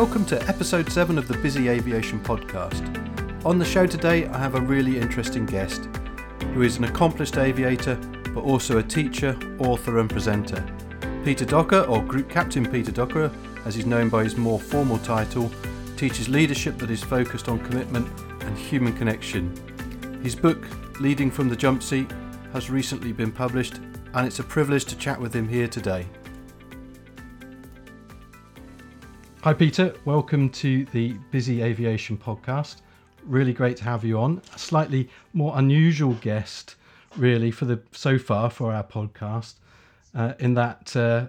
Welcome to episode 7 of the Busy Aviation podcast. On the show today, I have a really interesting guest who is an accomplished aviator but also a teacher, author, and presenter. Peter Docker, or Group Captain Peter Docker, as he's known by his more formal title, teaches leadership that is focused on commitment and human connection. His book, Leading from the Jump Seat, has recently been published, and it's a privilege to chat with him here today. Hi, Peter. Welcome to the Busy Aviation podcast. Really great to have you on. A slightly more unusual guest, really, for the so far for our podcast, uh, in that uh,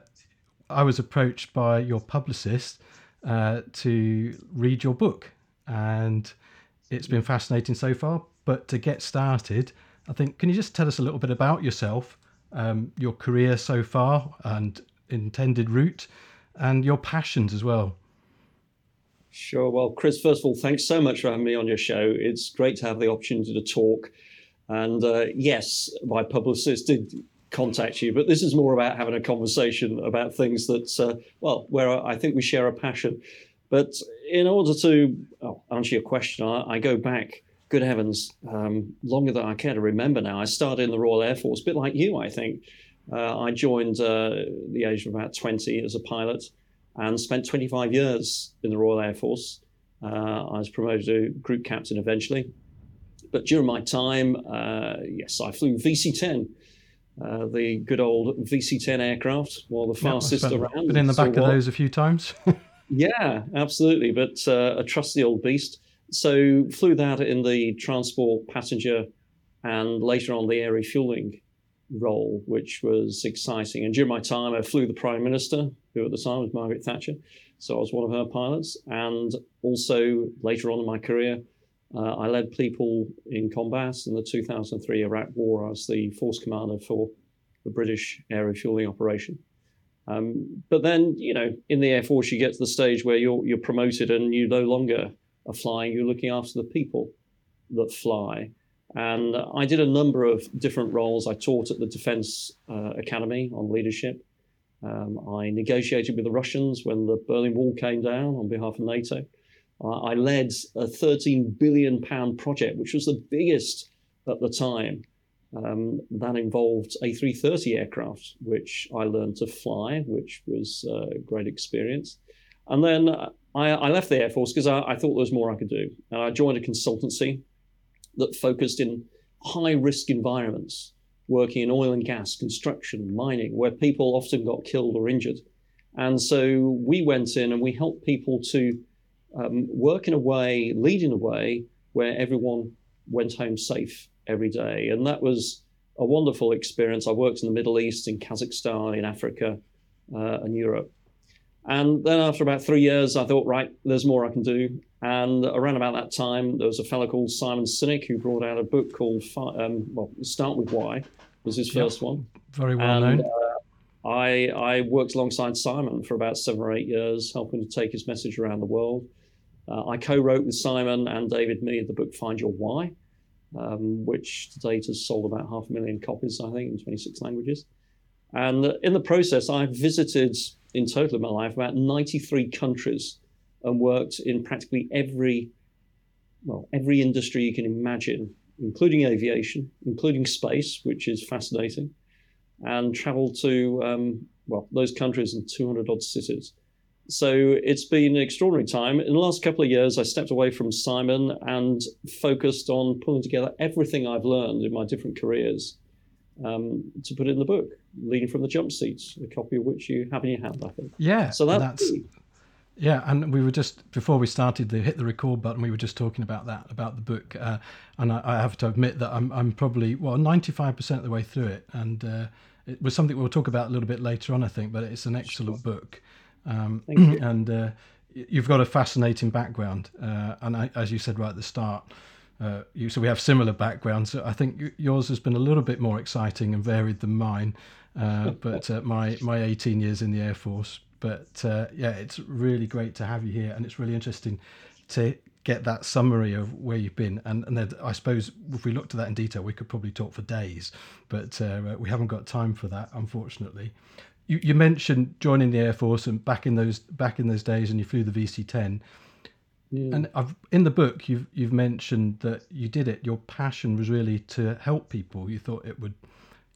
I was approached by your publicist uh, to read your book, and it's been fascinating so far. But to get started, I think, can you just tell us a little bit about yourself, um, your career so far, and intended route, and your passions as well? Sure. Well, Chris, first of all, thanks so much for having me on your show. It's great to have the opportunity to talk. And uh, yes, my publicist did contact you, but this is more about having a conversation about things that, uh, well, where I think we share a passion. But in order to oh, answer your question, I, I, go back, good heavens, um, longer than I care to remember now. I started in the Royal Air Force, a bit like you, I think. Uh, I joined uh, the age of about 20 as a pilot and spent 25 years in the Royal Air Force. Uh, I was promoted to group captain eventually. But during my time, uh, yes, I flew VC 10. Uh, the good old VC 10 aircraft, well, the fastest around. Been in the back of those a few times. yeah, absolutely. But uh, a trusty old beast. So, flew that in the transport, passenger, and later on the air refueling role, which was exciting. And during my time, I flew the Prime Minister, who at the time was Margaret Thatcher. So I was one of her pilots. And also later on in my career, uh, I led people in combat in the 2003 Iraq War. I was the force commander for the British air refueling operation. Um, but then, you know, in the Air Force, you get to the stage where you're, you're promoted and you no longer are flying, you're looking after the people that fly. And I did a number of different roles. I taught at the Defense uh, Academy on leadership. Um, I negotiated with the Russians when the Berlin Wall came down on behalf of NATO. Uh, I led a 13 billion pound project, which was the biggest at the time. Um, that involved A330 aircraft, which I learned to fly, which was a great experience. And then I, I left the Air Force because I, I, thought there was more I could do. And I joined a consultancy that focused in high risk environments, working in oil and gas, construction, mining, where people often got killed or injured. And so we went in and we helped people to um, work in a way, lead in a way where everyone went home safe every day. And that was a wonderful experience. I worked in the Middle East, in Kazakhstan, in Africa, uh, and Europe. And then after about three years, I thought, right, there's more I can do. And around about that time, there was a fellow called Simon Sinek who brought out a book called, um, well, Start With Why was his first yep. one. Very well and, known. Uh, I, I worked alongside Simon for about seven or eight years, helping to take his message around the world. Uh, I co wrote with Simon and David Mead the book Find Your Why, um, which to date has sold about half a million copies, I think, in 26 languages. And in the process, I visited in total in my life about 93 countries and worked in practically every well every industry you can imagine including aviation including space which is fascinating and traveled to um, well those countries in 200 odd cities so it's been an extraordinary time in the last couple of years i stepped away from simon and focused on pulling together everything i've learned in my different careers um, to put in the book, leading from the jump seats, a copy of which you have in your hand, I think. Yeah. So that, that's yeah, and we were just before we started the hit the record button. We were just talking about that about the book, uh, and I, I, have to admit that I'm I'm probably well ninety five percent of the way through it, and uh, it was something we'll talk about a little bit later on, I think. But it's an excellent sure. book, um, and uh, you've got a fascinating background, uh, and I, as you said right at the start. Uh, you, so we have similar backgrounds. I think yours has been a little bit more exciting and varied than mine. Uh, but my my 18 years in the Air Force but uh, yeah, it's really great to have you here, and it's really interesting to get that summary of where you've been. And, and then I suppose if we looked at that in detail, we could probably talk for days, but uh, we haven't got time for that, unfortunately. you, you mentioned joining the Air Force and back in those back in those days, and you flew the VC-10. Yeah. And I've, in the book, you've you've mentioned that you did it. Your passion was really to help people. You thought it would,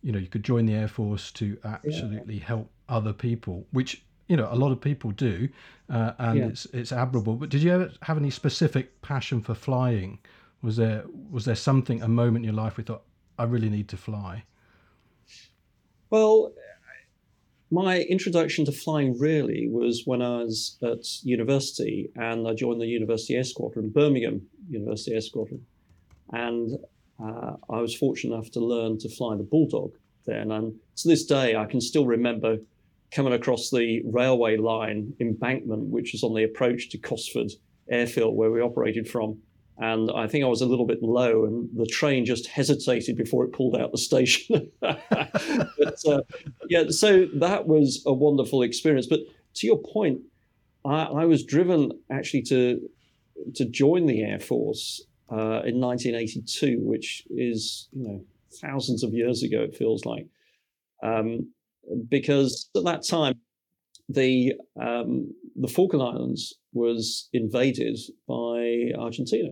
you know, you could join the Air Force to absolutely yeah. help other people, which you know a lot of people do, uh, and yeah. it's it's admirable. But did you ever have any specific passion for flying? Was there was there something a moment in your life where you thought I really need to fly? Well, my introduction to flying really was when I was at university and I joined the University Air Squadron, Birmingham University Air Squadron. And uh, I was fortunate enough to learn to fly the Bulldog then. And to this day, I can still remember coming across the railway line embankment, which was on the approach to Cosford Airfield, where we operated from. And I think I was a little bit low, and the train just hesitated before it pulled out the station. but uh, yeah, so that was a wonderful experience. But to your point, I, I was driven actually to to join the Air Force uh, in 1982, which is you know thousands of years ago. It feels like um, because at that time the um, the Falkland Islands was invaded by Argentina.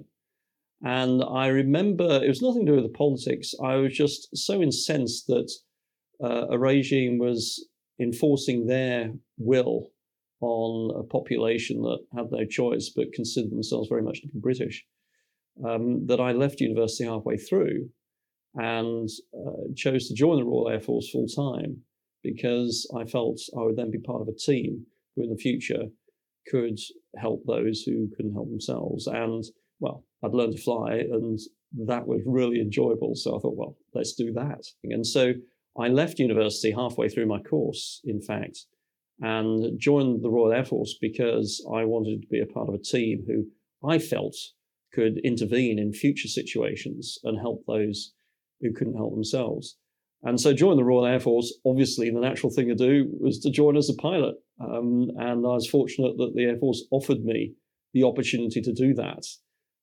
And I remember it was nothing to do with the politics. I was just so incensed that uh, a regime was enforcing their will on a population that had no choice but considered themselves very much to be British. Um, that I left university halfway through and uh, chose to join the Royal Air Force full time because I felt I would then be part of a team who in the future could help those who couldn't help themselves. And well, I'd learned to fly and that was really enjoyable. So I thought, well, let's do that. And so I left university halfway through my course, in fact, and joined the Royal Air Force because I wanted to be a part of a team who I felt could intervene in future situations and help those who couldn't help themselves. And so joined the Royal Air Force. Obviously, the natural thing to do was to join as a pilot. Um, and I was fortunate that the Air Force offered me the opportunity to do that.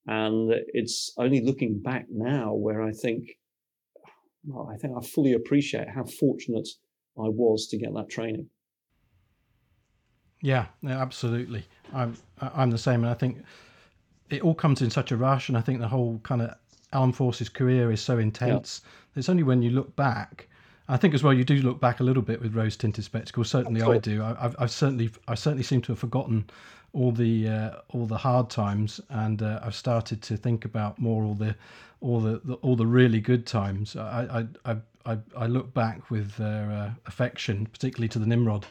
And it's only looking back now where I think, well, I think I fully appreciate how fortunate I was to get that training. Yeah, absolutely. I'm I'm the same, and I think it all comes in such a rush. And I think the whole kind of Air Force's career is so intense. It's only when you look back. I think as well you do look back a little bit with rose tinted spectacles. Certainly I do. I, have I've certainly I certainly seem to have forgotten all the uh, all the hard times, and uh, I've started to think about more all the all the, the all the really good times. I I I, I look back with uh, affection, particularly to the Nimrod.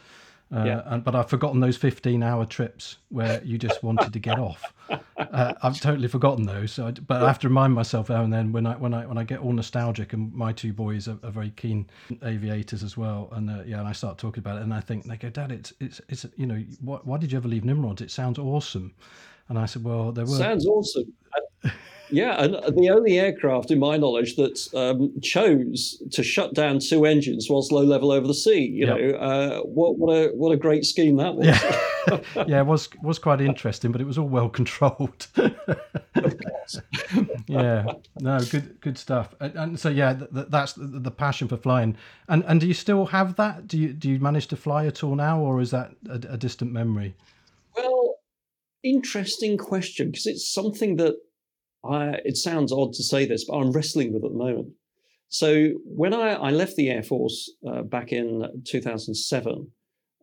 Uh, yeah. and, but I've forgotten those 15 hour trips where you just wanted to get off. Uh, I've totally forgotten those. So I, but I have to remind myself now and then when I when I when I get all nostalgic, and my two boys are, are very keen aviators as well, and uh, yeah, and I start talking about it, and I think they go, Dad, it's it's it's you know, why, why did you ever leave Nimrods? It sounds awesome. And I said, well, there were sounds awesome. Yeah, and the only aircraft, in my knowledge, that um, chose to shut down two engines whilst low level over the sea. You yep. know, uh, what what a what a great scheme that was. Yeah, yeah, it was was quite interesting, but it was all well controlled. yeah, no, good good stuff. And, and so yeah, th- that's the, the, passion for flying. And and do you still have that? Do you do you manage to fly at all now, or is that a, a distant memory? Well, interesting question because it's something that I, it sounds odd to say this, but I'm wrestling with at the moment. So when I, I left the Air Force uh, back in 2007,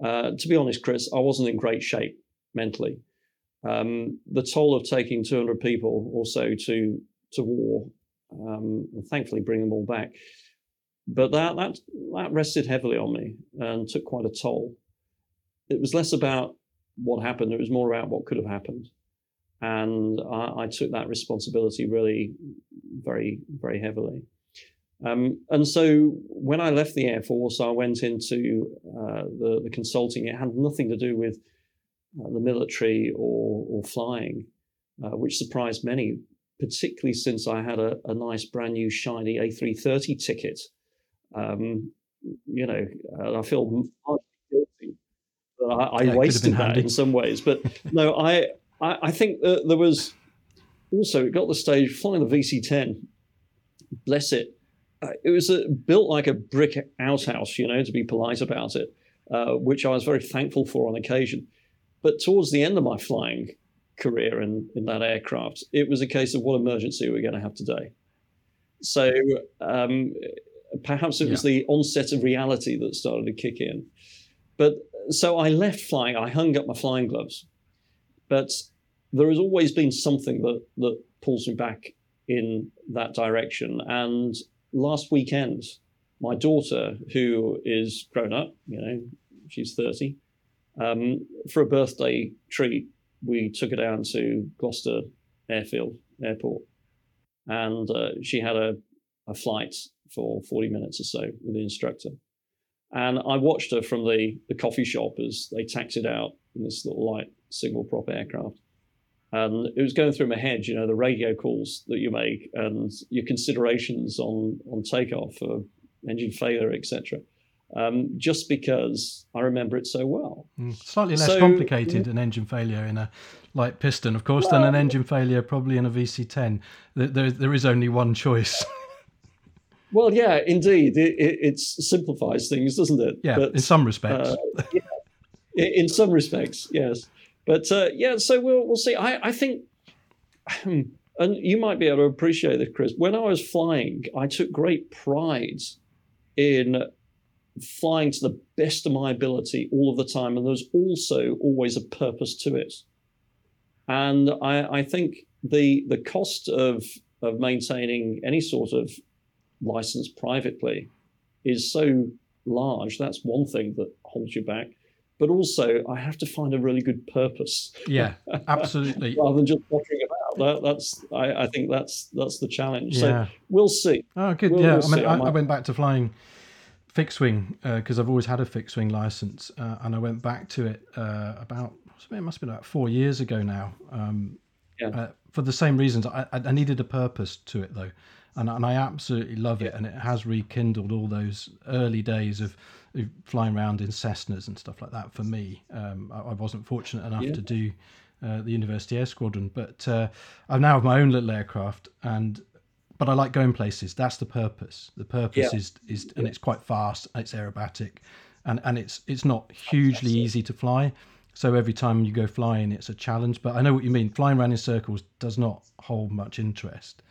uh, to be honest, Chris, I wasn't in great shape mentally. Um, the toll of taking 200 people or so to to war, um, and thankfully bring them all back, but that that that rested heavily on me and took quite a toll. It was less about what happened; it was more about what could have happened and I, I, took that responsibility really very very heavily. Um, and so when I left the Air Force, I went into uh, the, the, consulting. It had nothing to do with uh, the military or, or flying, uh, which surprised many, particularly since I had a, a nice brand new shiny A330 ticket. Um, you know, I feel guilty that I, I wasted that handy. in some ways. But no, I I, I think that there was also it got the stage flying the VC10. Bless it. Uh, it was a, built like a brick outhouse, you know, to be polite about it. uh, which I was very thankful for on occasion. But towards the end of my flying career in, in that aircraft, it was a case of what emergency we're going to have today. So um, perhaps it was yeah. the onset of reality that started to kick in. But so I left flying. I hung up my flying gloves, but there has always been something that that pulls me back in that direction. And last weekend, my daughter, who is grown up, you know, she's thirty, um, for a birthday treat, we took her down to Gloucester Airfield Airport, and uh, she had a, a flight for 40 minutes or so with the instructor. And I watched her from the, the coffee shop as they taxied out in this little light single prop aircraft. And it was going through my head, you know, the radio calls that you make and your considerations on, on takeoff for engine failure, etc. Um, just because I remember it so well. Mm, slightly less so, complicated an engine failure in a light piston, of course, well, than an engine failure probably in a VC10. There, there, there is only one choice. Well, yeah, indeed, it, it, it simplifies things, doesn't it? Yeah, but, in some respects. Uh, yeah, in some respects, yes. But uh, yeah, so we'll we'll see. I I think, and you might be able to appreciate this, Chris. When I was flying, I took great pride in flying to the best of my ability all of the time, and there's also always a purpose to it. And I, I think the the cost of of maintaining any sort of licensed privately is so large. That's one thing that holds you back. But also, I have to find a really good purpose. Yeah, absolutely. Rather than just pottering about. That, that's I, I, think that's that's the challenge. Yeah. So we'll see. Oh, good. We'll, yeah, we'll I mean, I, I, went back to flying fixed wing because uh, I've always had a fixed wing license, uh, and I went back to it uh, about it must have been about four years ago now. Um, yeah. Uh, for the same reasons, I, I needed a purpose to it though and, and I absolutely love it. And it has rekindled all those early days of, of flying around in Cessnas and stuff like that. For me, um, I, I, wasn't fortunate enough yeah. to do uh, the University Air Squadron, but uh, I now have my own little aircraft, and but I like going places. That's the purpose. The purpose yeah. is is, and it's quite fast. It's aerobatic, and and it's it's not hugely easy to fly. So every time you go flying, it's a challenge. But I know what you mean. Flying around in circles does not hold much interest.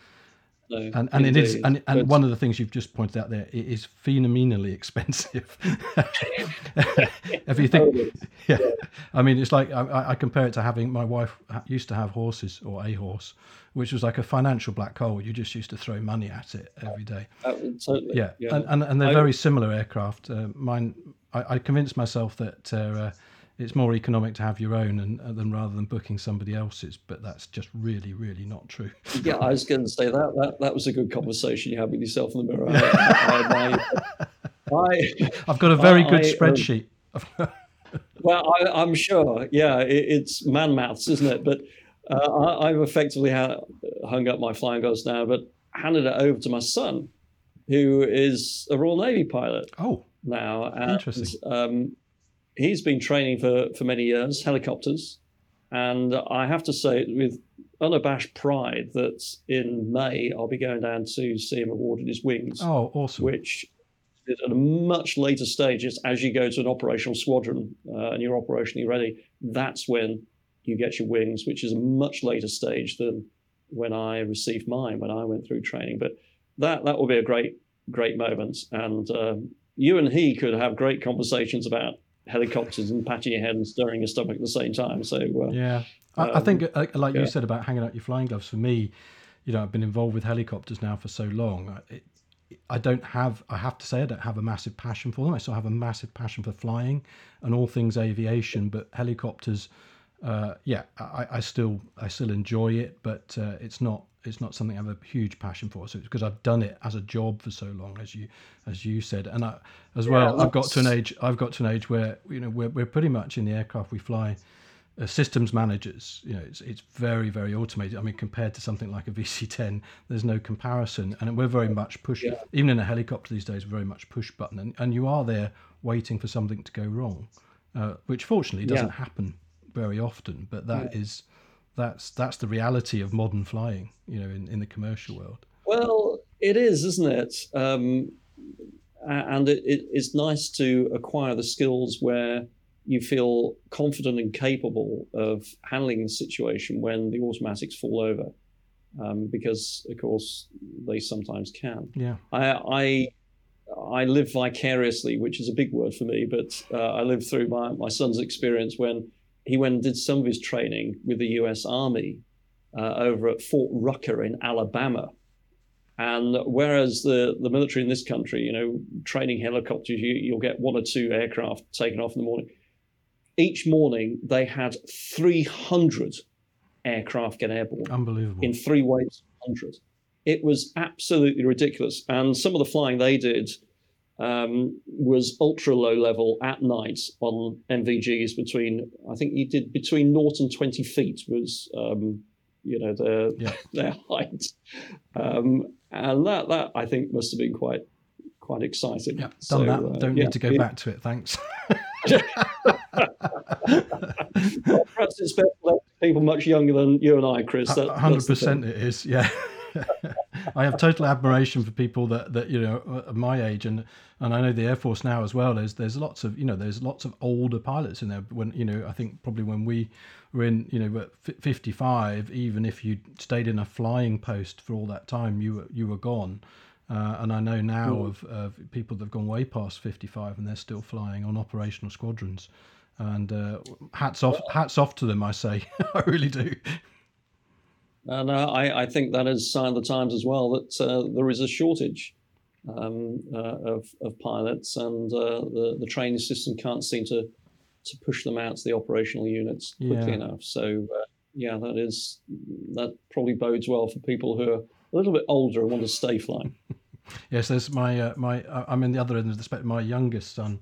No, and and it is and, and one of the things you've just pointed out there it is phenomenally expensive if you think yeah. yeah. i mean it's like I, I, compare it to having my wife used to have horses or a horse which was like a financial black hole you just used to throw money at it every day uh, totally yeah, yeah. And, and, and they're I, very similar aircraft uh, mine I, I, convinced myself that uh, it's more economic to have your own and, uh, than rather than booking somebody else's. But that's just really, really not true. yeah, I was going to say that, that that was a good conversation you had with yourself in the mirror. I, I, have got a very good um, spreadsheet. well, I, am sure. Yeah, it, it's man maths, isn't it? But uh, I, have effectively ha- hung up my flying gloves now, but handed it over to my son, who is a Royal Navy pilot. Oh, now and, interesting. Um, he's been training for, for many years, helicopters. And I have to say, with unabashed pride, that in May I'll be going down to see him awarded his wings. Oh, awesome! Which is at a much later stage. as you go to an operational squadron uh, and you're operationally ready. That's when you get your wings, which is a much later stage than when I received mine when I went through training. But that that will be a great great moment, and um, you and he could have great conversations about helicopters and patting your head and stirring your stomach at the same time. So uh, yeah, I, um, I think uh, like yeah. you said about hanging out your flying gloves. For me, you know, I've been involved with helicopters now for so long. It, I don't have, I have to say, I don't have a massive passion for them. I still have a massive passion for flying and all things aviation, but helicopters, uh, yeah, I, I, still, I still enjoy it, but uh, it's not it's not something I have a huge passion for. So it's because I've done it as a job for so long, as you as you said, and I, as well, I've got to an age. I've got to an age where you know we're we're pretty much in the aircraft we fly. Uh, systems managers, you know, it's it's very very automated. I mean, compared to something like a VC10, there's no comparison, and we're very much push. Yeah. Even in a helicopter these days, very much push button, and, and you are there waiting for something to go wrong, uh, which fortunately doesn't yeah. happen very often. But that yeah. is that's that's the reality of modern flying, you know, in, in the commercial world. Well, it is, isn't it? Um, and it, it, it's nice to acquire the skills where you feel confident and capable of handling the situation when the automatics fall over, um, because of course they sometimes can. Yeah, I, I I live vicariously, which is a big word for me, but uh, I lived through my, my son's experience when he went and did some of his training with the U.S. Army uh, over at Fort Rucker in Alabama. And whereas the, the military in this country, you know, training helicopters, you, you'll get one or two aircraft taken off in the morning. Each morning, they had 300 aircraft get airborne. Unbelievable. In three waves, 100. It was absolutely ridiculous. And some of the flying they did um, was ultra low level at night on NVGs between, I think you did between naught and 20 feet was, um, you know, their, yeah. their height. Um, and that, that I think must have been quite, quite exciting. Yeah, done so, that. Uh, Don't yeah, need to go back to it. Thanks. well, perhaps it's better for people much younger than you and I, Chris. Hundred percent, it is. Yeah. I have total admiration for people that, that you know are my age and and I know the Air Force now as well. There's there's lots of you know there's lots of older pilots in there. When you know I think probably when we were in you know at 55, even if you stayed in a flying post for all that time, you were you were gone. Uh, and I know now of, of people that have gone way past 55 and they're still flying on operational squadrons. And uh, hats off, hats off to them. I say, I really do. And uh, I, I, think that is sign of the times as well that uh, there is a shortage um, uh, of, of, pilots, and uh, the, the training system can't seem to to push them out to the operational units quickly yeah. enough. So uh, yeah, that is that probably bodes well for people who are a little bit older and want to stay flying. yes, there's my uh, my I'm in the other end of the spectrum. My youngest son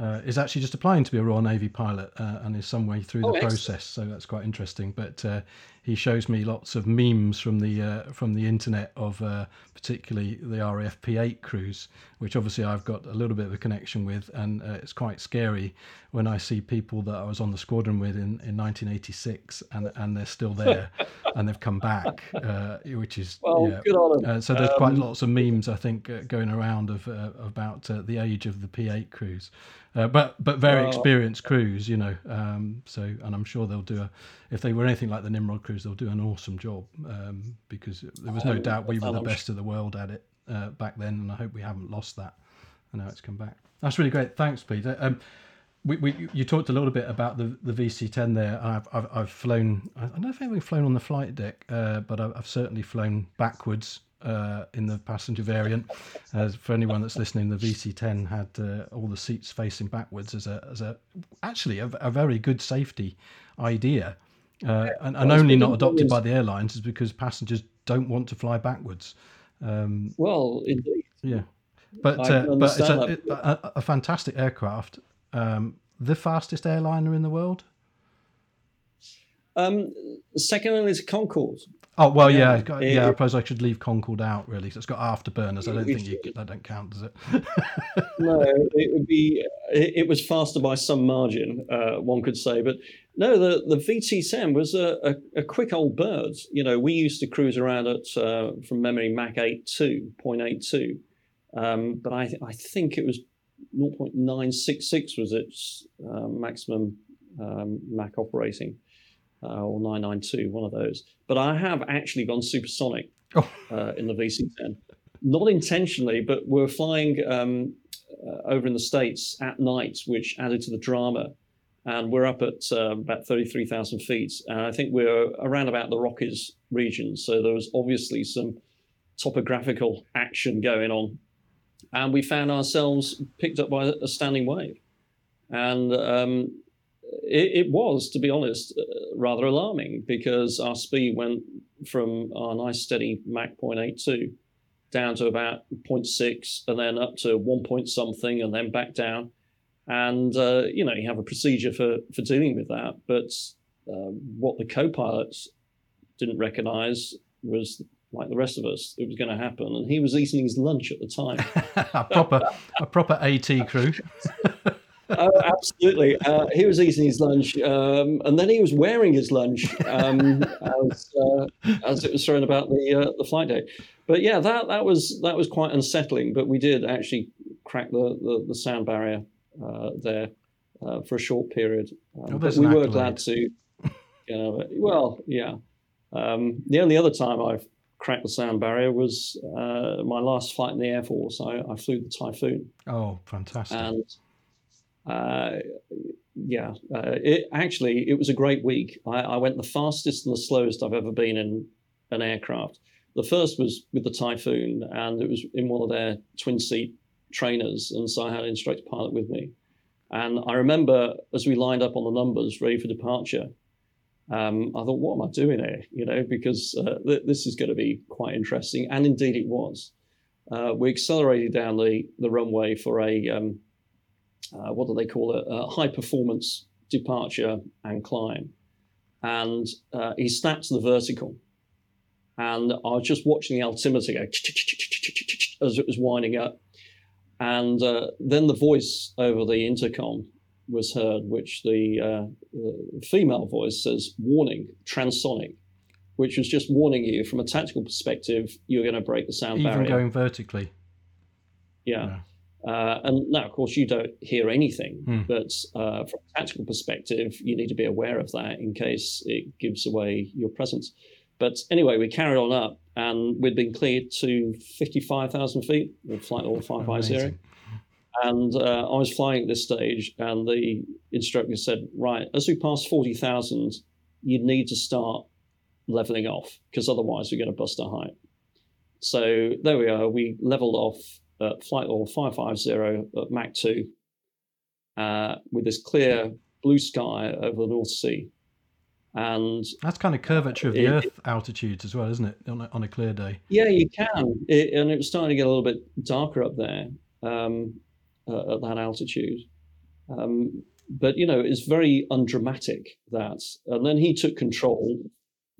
uh, is actually just applying to be a Royal Navy pilot uh, and is some way through oh, the process. So that's quite interesting. But uh, he shows me lots of memes from the uh, from the internet of uh, particularly the RAF P8 crews, which obviously I've got a little bit of a connection with, and uh, it's quite scary when I see people that I was on the squadron with in, in 1986 and and they're still there and they've come back, uh, which is well, yeah. good on them. Uh, so there's um, quite lots of memes I think uh, going around of about the age of the P8 crews. Uh, but but very experienced crews, you know. Um, so and I'm sure they'll do a if they were anything like the Nimrod crews, they'll do an awesome job um, because there was no um, doubt we were the best of the world at it uh, back then, and I hope we haven't lost that. And now it's come back. That's really great. Thanks, Peter. Um, we, we, you talked a little bit about the, the VC10 there. I've, I've, I've flown, I don't know if I've flown on the flight deck, uh, but I've, I've, certainly flown backwards uh, in the passenger variant. As for anyone that's listening, the VC10 had uh, all the seats facing backwards as a, as a actually a, a very good safety idea uh, and, and only not adopted by the airlines is because passengers don't want to fly backwards. Um, well, indeed. Yeah, but uh, but it's a, a, a, fantastic aircraft. Um, the fastest airliner in the world. Um, second one is Concorde. Oh well, yeah, yeah. It, yeah I suppose I should leave Concorde out. Really, so it's got afterburners. I don't think you, that don't count, does it? no, it would be. It, it, was faster by some margin, uh, one could say. But no, the the VC10 was a, a, a, quick old bird. You know, we used to cruise around at uh, from memory Mach 82.82, um, but I I think it was 0.966 was its uh, maximum um, Mach operating uh, or 992, one of those. But I have actually gone supersonic oh. uh, in the VC10. Not intentionally, but we're flying um, uh, over in the States at night, which added to the drama. And we're up at uh, about 33,000 feet. And I think we're around about the Rockies region. So there was obviously some topographical action going on. And we found ourselves picked up by a standing wave. And um, it, it, was, to be honest, uh, rather alarming because our speed went from our nice steady Mach 0.82 down to about 0.6 and then up to 1 point something and then back down. And, uh, you know, you have a procedure for, for dealing with that. But uh, what the co pilots didn't recognize was like the rest of us, it was going to happen. And he was eating his lunch at the time. a proper, a proper AT crew. oh, absolutely. Uh, he was eating his lunch, um, and then he was wearing his lunch um, as, uh, as it was thrown about the uh, the flight day. But yeah, that that was that was quite unsettling. But we did actually crack the, the, the sound barrier uh, there uh, for a short period. Oh, Um, there's but we were glad to, you know, well, yeah. Um, the only other time I've cracked the sound barrier was uh, my last flight in the Air Force. I, I flew the Typhoon, Oh, fantastic. and uh, yeah, uh, it actually it was a great week. I, I went the fastest and the slowest I've ever been in an aircraft. The first was with the Typhoon, and it was in one of their twin seat trainers, and so I had an instructor pilot with me. And I remember as we lined up on the numbers, ready for departure, um, I thought, "What am I doing here?" You know, because uh, th- this is going to be quite interesting, and indeed it was. Uh, we accelerated down the the runway for a um, uh, what do they call it? A high performance departure and climb. And uh, he to the vertical. And I was just watching the altimeter go as it was winding up. And uh, then the voice over the intercom was heard, which the, uh, the female voice says, warning, transonic, which was just warning you from a tactical perspective, you're going to break the sound barrier. Even going vertically. yeah. Uh, and now, of course, you don't hear anything, Hmm. but uh, from a tactical perspective, you need to be aware of that in case it gives away your presence. But anyway, we carried on up and we'd been cleared to 55,000 feet with flight level 550. Amazing. And uh, I was flying at this stage, and the instructor said, Right, as we pass 40,000, you need to start leveling off because otherwise we're going to bust our height. So there we are. We leveled off at flight level 550 at Mach 2 uh, with this clear blue sky over the North Sea. And That's kind of curvature of the It- Earth altitudes as well, isn't it? On a, on a clear day. Yeah, you can. It, and it was starting to get a little bit darker up there um, uh, at that altitude. Um, but, you know, it's very undramatic that. And then he took control,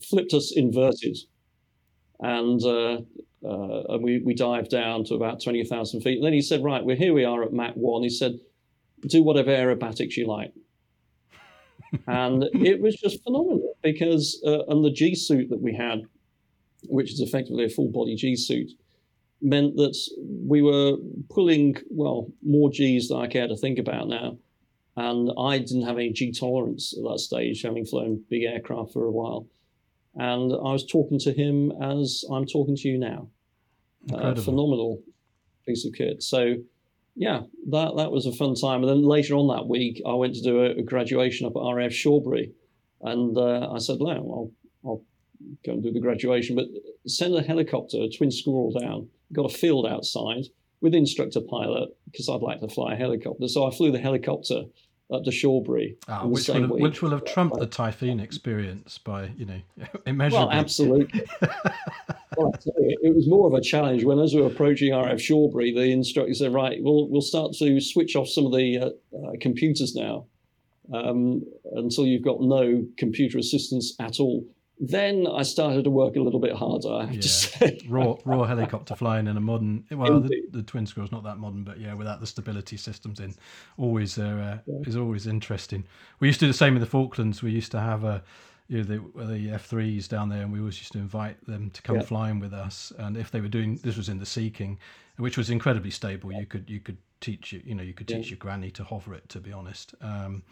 flipped us inverted, and, uh, uh, and we, we dived down to about 20,000 feet. And then he said, Right, well, here we are at Mach 1. He said, Do whatever aerobatics you like. and it was just phenomenal because, uh, and the G suit that we had which is effectively a full body G suit, meant that we were pulling, well, more Gs than I care to think about now. And I didn't have any G tolerance at that stage, having flown big aircraft for a while. And I was talking to him as I'm talking to you now. Uh, phenomenal piece of kit. So, yeah, that, that was a fun time. And then later on that week, I went to do a, a graduation up at RAF Shawbury. And uh, I said, no, I'll, I'll go and do the graduation, but send a helicopter, a twin squirrel down, got a field outside with instructor pilot because I'd like to fly a helicopter. So I flew the helicopter up to Shawbury. Ah, which, will have, which will have trumped the typhoon experience by, you know, immeasurably. Well, absolutely. well, I tell you, it was more of a challenge when, as we were approaching RAF Shawbury, the instructor said, "Right, we'll we'll start to switch off some of the uh, uh, computers now um, until you've got no computer assistance at all." Then I started to work a little bit harder. I have Yeah. to say. raw raw helicopter flying in a modern well the, the twin squirrel's not that modern but yeah without the stability systems in always uh, uh, is always interesting we used to do the same in the falklands we used to have a you know, the, the f3s down there and we always used to invite them to come Yeah. flying with us and if they were doing this was in the sea king which was incredibly stable you could you could teach you you know you could Yeah. teach your granny to hover it to be honest um,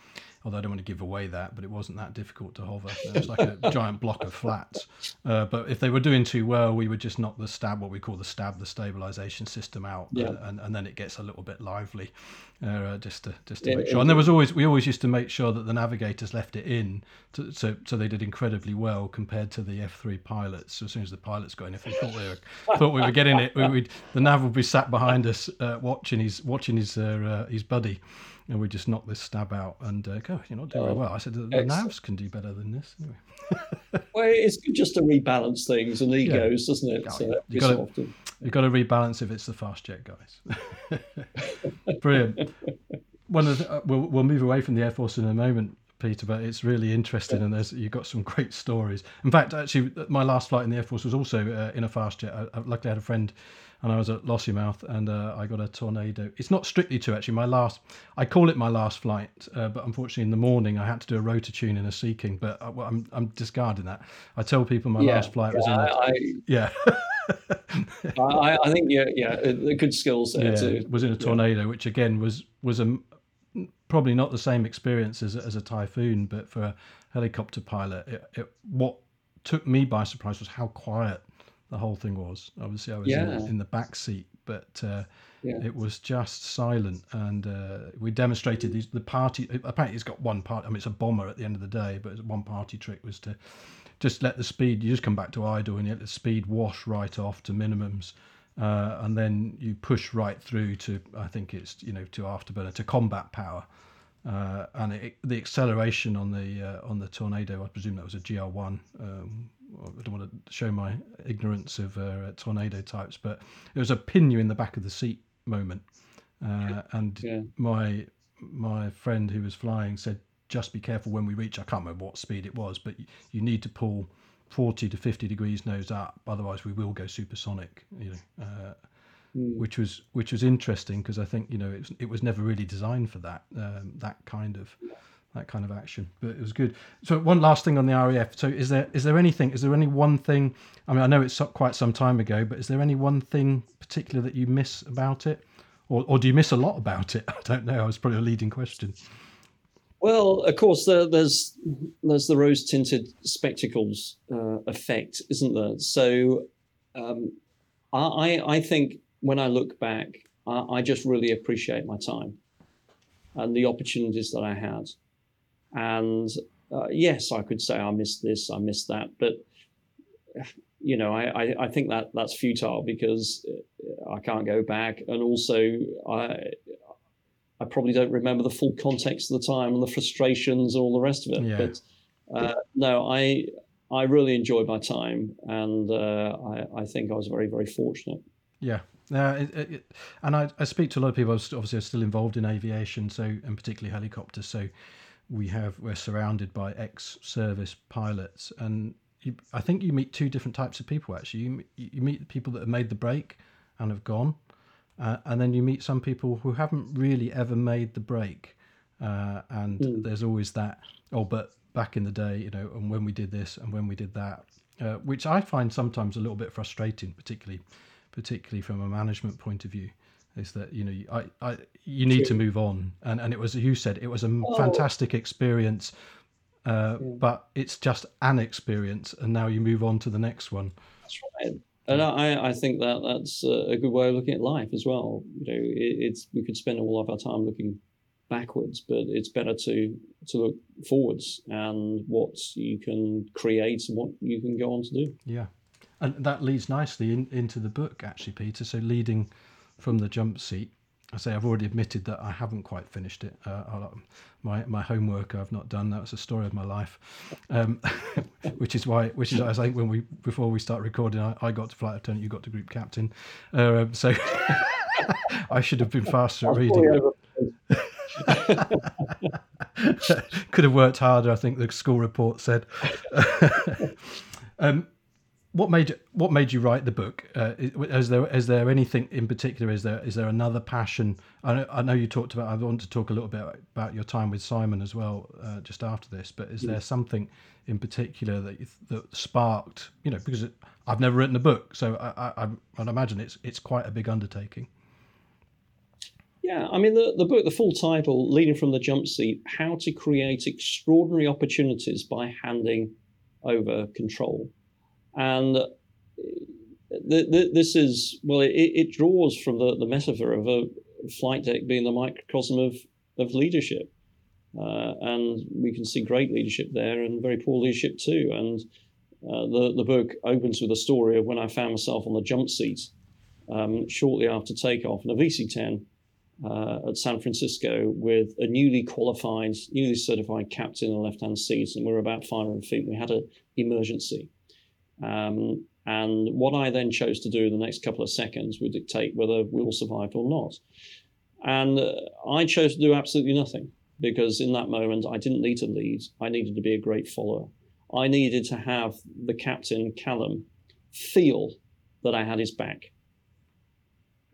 although I don't want to give away that, but it wasn't that difficult to hover. It was like a giant block of flats. Uh, but if they were doing too well, we would just knock the stab, what we call the stab, the stabilization system out, Yeah. uh, and, and then it gets a little bit lively, uh, just to just to Yeah, make sure. And there was always we always used to make sure that the navigators left it in, to, so so they did incredibly well compared to the F three pilots. So as soon as the pilots got in, if they thought we were thought we were getting it, we would the nav would be sat behind us uh, watching his watching his uh, uh, his buddy and we just knock this stab out and uh, go, you're not doing Oh, well. I said, the, the navs can do better than this. Anyway. Well, it's just to rebalance things and egos, doesn't it? Oh, So yeah. you got to, often. you've got to rebalance if it's the fast jet guys. Brilliant. One of the, uh, we'll, we'll move away from the Air Force in a moment, Peter, but it's really interesting and there's you've got some great stories. In fact, actually, my last flight in the Air Force was also uh, in a fast jet. I, I luckily had a friend and I was at Lossiemouth and uh, I got a tornado. It's not strictly two actually. My last, I call it my last flight, uh, but unfortunately in the morning I had to do a rotor tune in a Sea King. But I, well, I'm I'm discarding that. I tell people my Yeah, last flight was in. A, I, I, yeah. I, I, think yeah, yeah, good skills there. Yeah, was in a tornado, yeah. which again was was a probably not the same experience as, as a typhoon, but for a helicopter pilot, it, it, what took me by surprise was how quiet the whole thing was. Obviously, I was yeah. in, in, the back seat, but uh, yeah. it was just silent. And uh, we demonstrated these, the party. Apparently, it's got one part. I mean, it's a bomber at the end of the day, but one party trick was to just let the speed. You just come back to idle and you let the speed wash right off to minimums. Uh, and then you push right through to I think it's you know to afterburner to combat power, uh, and it, the acceleration on the uh, on the tornado I presume that was a GR1. Um, I don't want to show my ignorance of uh, tornado types, but it was a pin you in the back of the seat moment, uh, and yeah. my my friend who was flying said just be careful when we reach. I can't remember what speed it was, but you need to pull 40 to 50 degrees nose up otherwise we will go supersonic you know uh, mm. which was which was interesting because i think you know it was, it was never really designed for that um, that kind of that kind of action but it was good. So one last thing on the raf so is there is there anything is there any one thing i mean i know it's quite some time ago but is there any one thing particular that you miss about it? Or, or do you miss a lot about it? I don't know i was probably a leading question. Well, of course, there's there's the rose tinted spectacles uh, effect, isn't there? So, um, I I think when I look back, I, I, just really appreciate my time and the opportunities that I had. And uh, yes, I could say I missed this, I missed that, but you know, I, I, I think that that's futile because I can't go back, and also I I probably don't remember the full context of the time and the frustrations and all the rest of it. Yeah. But uh, no, I I really enjoyed my time, and uh, I, I think I was very very fortunate. Yeah. Uh, it, it, and I, I speak to a lot of people. Obviously, are still involved in aviation, so and particularly helicopters. So we have we're surrounded by ex-service pilots, and you, I think you meet two different types of people. Actually, you you meet the people that have made the break and have gone, uh, and then you meet some people who haven't really ever made the break. Uh, and mm. there's always that, oh, but back in the day, you know, and when we did this and when we did that, uh, which I find sometimes a little bit frustrating, particularly, particularly from a management point of view, is that you know I, I you need to move on, and and it was you said it was a oh. fantastic experience, uh, but it's just an experience, and now you move on to the next one. That's right and I, I think that that's a good way of looking at life as well. You know, it, it's we could spend all of our time looking backwards, but it's better to to look forwards and what you can create and what you can go on to do. Yeah, and that leads nicely in, into the book, actually, Peter. So leading from the jump seat I say I've already admitted that I haven't quite finished it. Uh, my my homework I've not done. That was a story of my life, um, which is why which is I think when we before we start recording, I, I got to flight lieutenant, you got to group captain. Uh, so I should have been faster at reading. Could have worked harder. I think the school report said. um, what made what made you write the book? Uh, is there is there anything in particular? Is there is there another passion? I know, I know you talked about. I want to talk a little bit about your time with Simon as well, uh, just after this. But is there something in particular that you, that sparked? You know, because it, I've never written a book, so I, I I'd imagine it's it's quite a big undertaking. Yeah, I mean the, the book, the full title, "Leading from the Jump Seat: How to Create Extraordinary Opportunities by Handing Over Control." And the, the, this is, well, it, it, draws from the, the metaphor of a flight deck being the microcosm of, of leadership. Uh, and we can see great leadership there and very poor leadership too. And uh, the, the book opens with a story of when I found myself on the jump seat um, shortly after takeoff in a VC 10 uh, at San Francisco with a newly qualified, newly certified captain in the left hand seat. And we were about 500 feet. We had an emergency. Um, and what I then chose to do in the next couple of seconds would dictate whether we'll survive or not. And uh, I chose to do absolutely nothing because in that moment I didn't need to lead. I needed to be a great follower. I needed to have the captain, Callum, feel that I had his back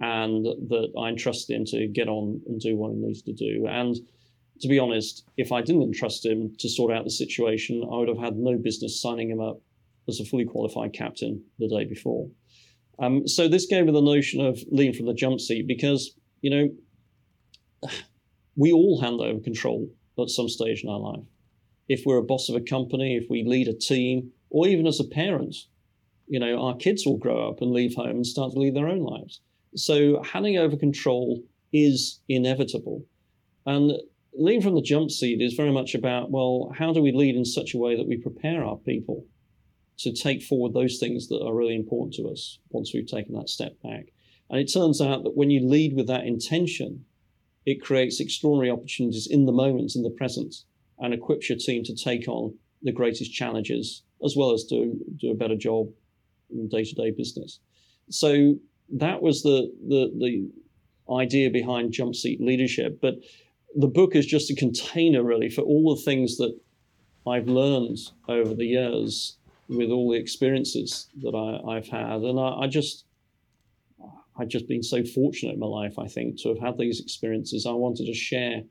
and that I entrusted him to get on and do what he needed to do. And to be honest, if I didn't entrust him to sort out the situation, I would have had no business signing him up as a fully qualified captain the day before. Um, so this gave me the notion of leading from the jump seat because you know we all hand over control at some stage in our life. If we're a boss of a company, if we lead a team, or even as a parent, you know our kids will grow up and leave home and start to lead their own lives. So handing over control is inevitable, and leading from the jump seat is very much about well, how do we lead in such a way that we prepare our people to take forward those things that are really important to us once we've taken that step back. And it turns out that when you lead with that intention, it creates extraordinary opportunities in the moment, in the present, and equips your team to take on the greatest challenges as well as do, do a better job in day to day business. So that was the, the, the idea behind Jump Seat Leadership. But the book is just a container, really, for all the things that I've learned over the years with all the experiences that I, have had. And I, I, just, I've just been so fortunate in my life, I think, to have had these experiences. I wanted to share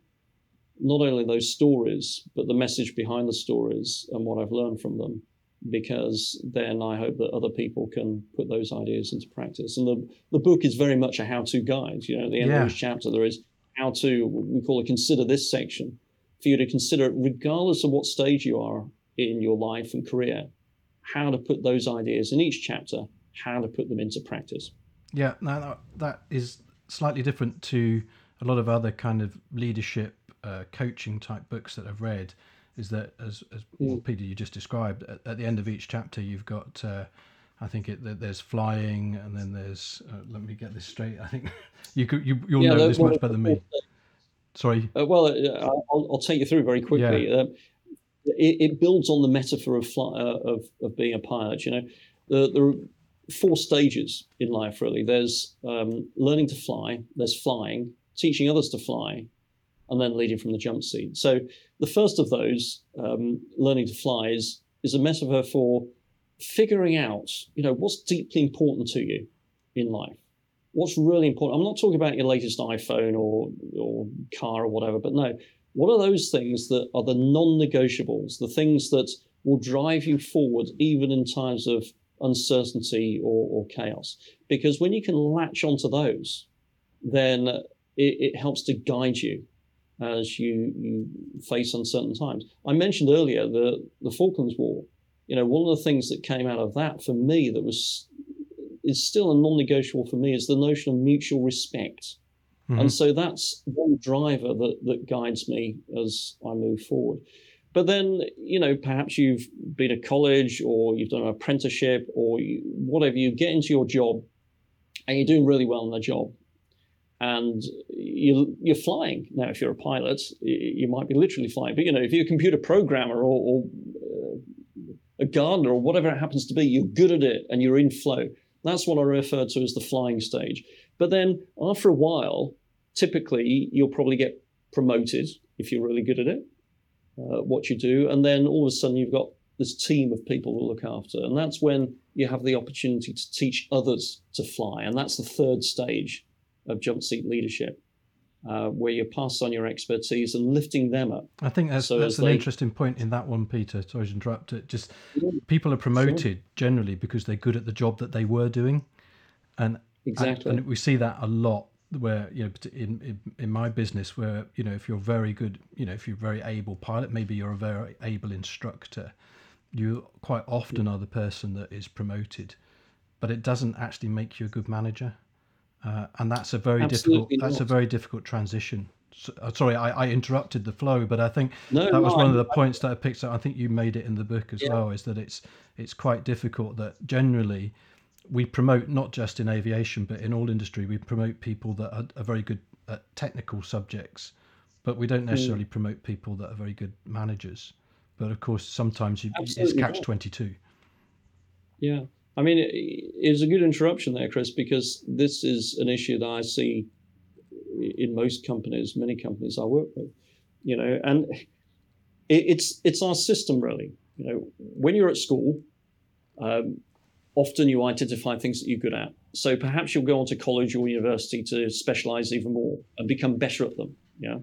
not only those stories, but the message behind the stories and what I've learned from them, because then I hope that other people can put those ideas into practice. And the, the book is very much a how to guide. You know, at the end yeah. of each chapter, there is how to, we call it consider this section, for you to consider, regardless of what stage you are in your life and career, how to put those ideas in each chapter, how to put them into practice. Yeah, now that is slightly different to a lot of other kind of leadership uh, coaching type books that I've read. Is that as, as mm. Peter you just described at, at, the end of each chapter you've got uh, I think it, there's flying and then there's uh, let me get this straight I think you could you you'll yeah, know this much better than me. Sorry. Uh, well, uh, I'll, I'll, take you through very quickly. Yeah. Um, it, it builds on the metaphor of, fly, uh, of, of being a pilot. You know, the, there are four stages in life really. There's um, learning to fly. There's flying, teaching others to fly, and then leading from the jump seat. So the first of those, um, learning to fly, is is a metaphor for figuring out, you know, what's deeply important to you in life. What's really important? I'm not talking about your latest iPhone or or car or whatever, but no, what are those things that are the non negotiables, the things that will drive you forward even in times of uncertainty or, or chaos? Because when you can latch onto those, then it, it helps to guide you as you, you face uncertain times. I mentioned earlier the, the Falklands War. You know, one of the things that came out of that for me that was is still a non-negotiable for me is the notion of mutual respect. Mm-hmm. And so that's one driver that, that guides me as I move forward. But then, you know, perhaps you've been at college or you've done an apprenticeship or you, whatever, you get into your job and you're doing really well in the job. And you, you're flying. Now, if you're a pilot, you might be literally flying. But, you know, if you're a computer programmer or, or uh, a gardener or whatever it happens to be, you're good at it and you're in flow. That's what I refer to as the flying stage. But then after a while, typically you'll probably get promoted if you're really good at it, uh, what you do. And then all of a sudden you've got this team of people to look after. And that's when you have the opportunity to teach others to fly. And that's the third stage of jump seat leadership. Uh, where you pass on your expertise and lifting them up. I think that's, so that's an they... interesting point in that one, Peter. Sorry to interrupt it. Just people are promoted sure. generally because they're good at the job that they were doing, and Exactly. And, and, we see that a lot where, you know, in, in, in my business, where, you know, if you're very good, you know, if you're a very able pilot, maybe you're a very able instructor, you quite often are the person that is promoted, but it doesn't actually make you a good manager. Uh, and that's a very Absolutely difficult, not. that's a very difficult transition. So, uh, sorry, I, I, interrupted the flow, but I think no, that was no, one of the I, points that I picked up. I think you made it in the book as yeah. well. Is that it's it's quite difficult that generally we promote not just in aviation but in all industry we promote people that are, are very good at technical subjects but we don't hmm. necessarily mm. promote people that are very good managers but of course sometimes you, it's catch 22 yeah i mean it, it's a good interruption there chris because this is an issue that i see in most companies many companies i work with you know and it, it's it's our system really you know when you're at school um, often you identify things that you're good at. So perhaps you'll go on to college or university to specialize even more and become better at them. Yeah.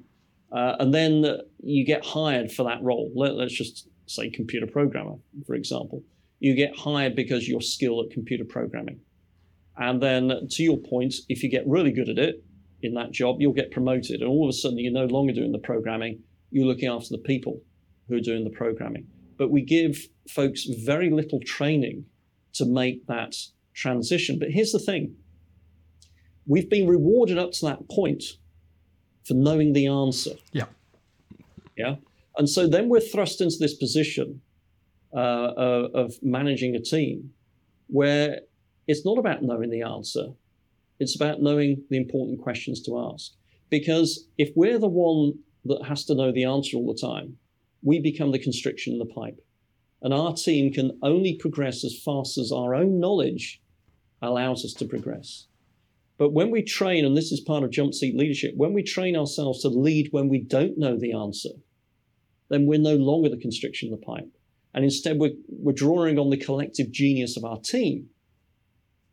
Uh, and then you get hired for that role. Let, us just say computer programmer, for example. You get hired because you're skilled at computer programming. And then, to your point, if you get really good at it in that job, you'll get promoted. And all of a sudden, you're no longer doing the programming, you're looking after the people who are doing the programming. But we give folks very little training to make that transition. But here's the thing we've been rewarded up to that point for knowing the answer. Yeah. Yeah. And so then we're thrust into this position uh, of managing a team where it's not about knowing the answer, it's about knowing the important questions to ask. Because if we're the one that has to know the answer all the time, we become the constriction in the pipe. And our team can only progress as fast as our own knowledge allows us to progress. But when we train, and this is part of jump seat leadership, when we train ourselves to lead when we don't know the answer, then we're no longer the constriction of the pipe. And instead, we're, we're drawing on the collective genius of our team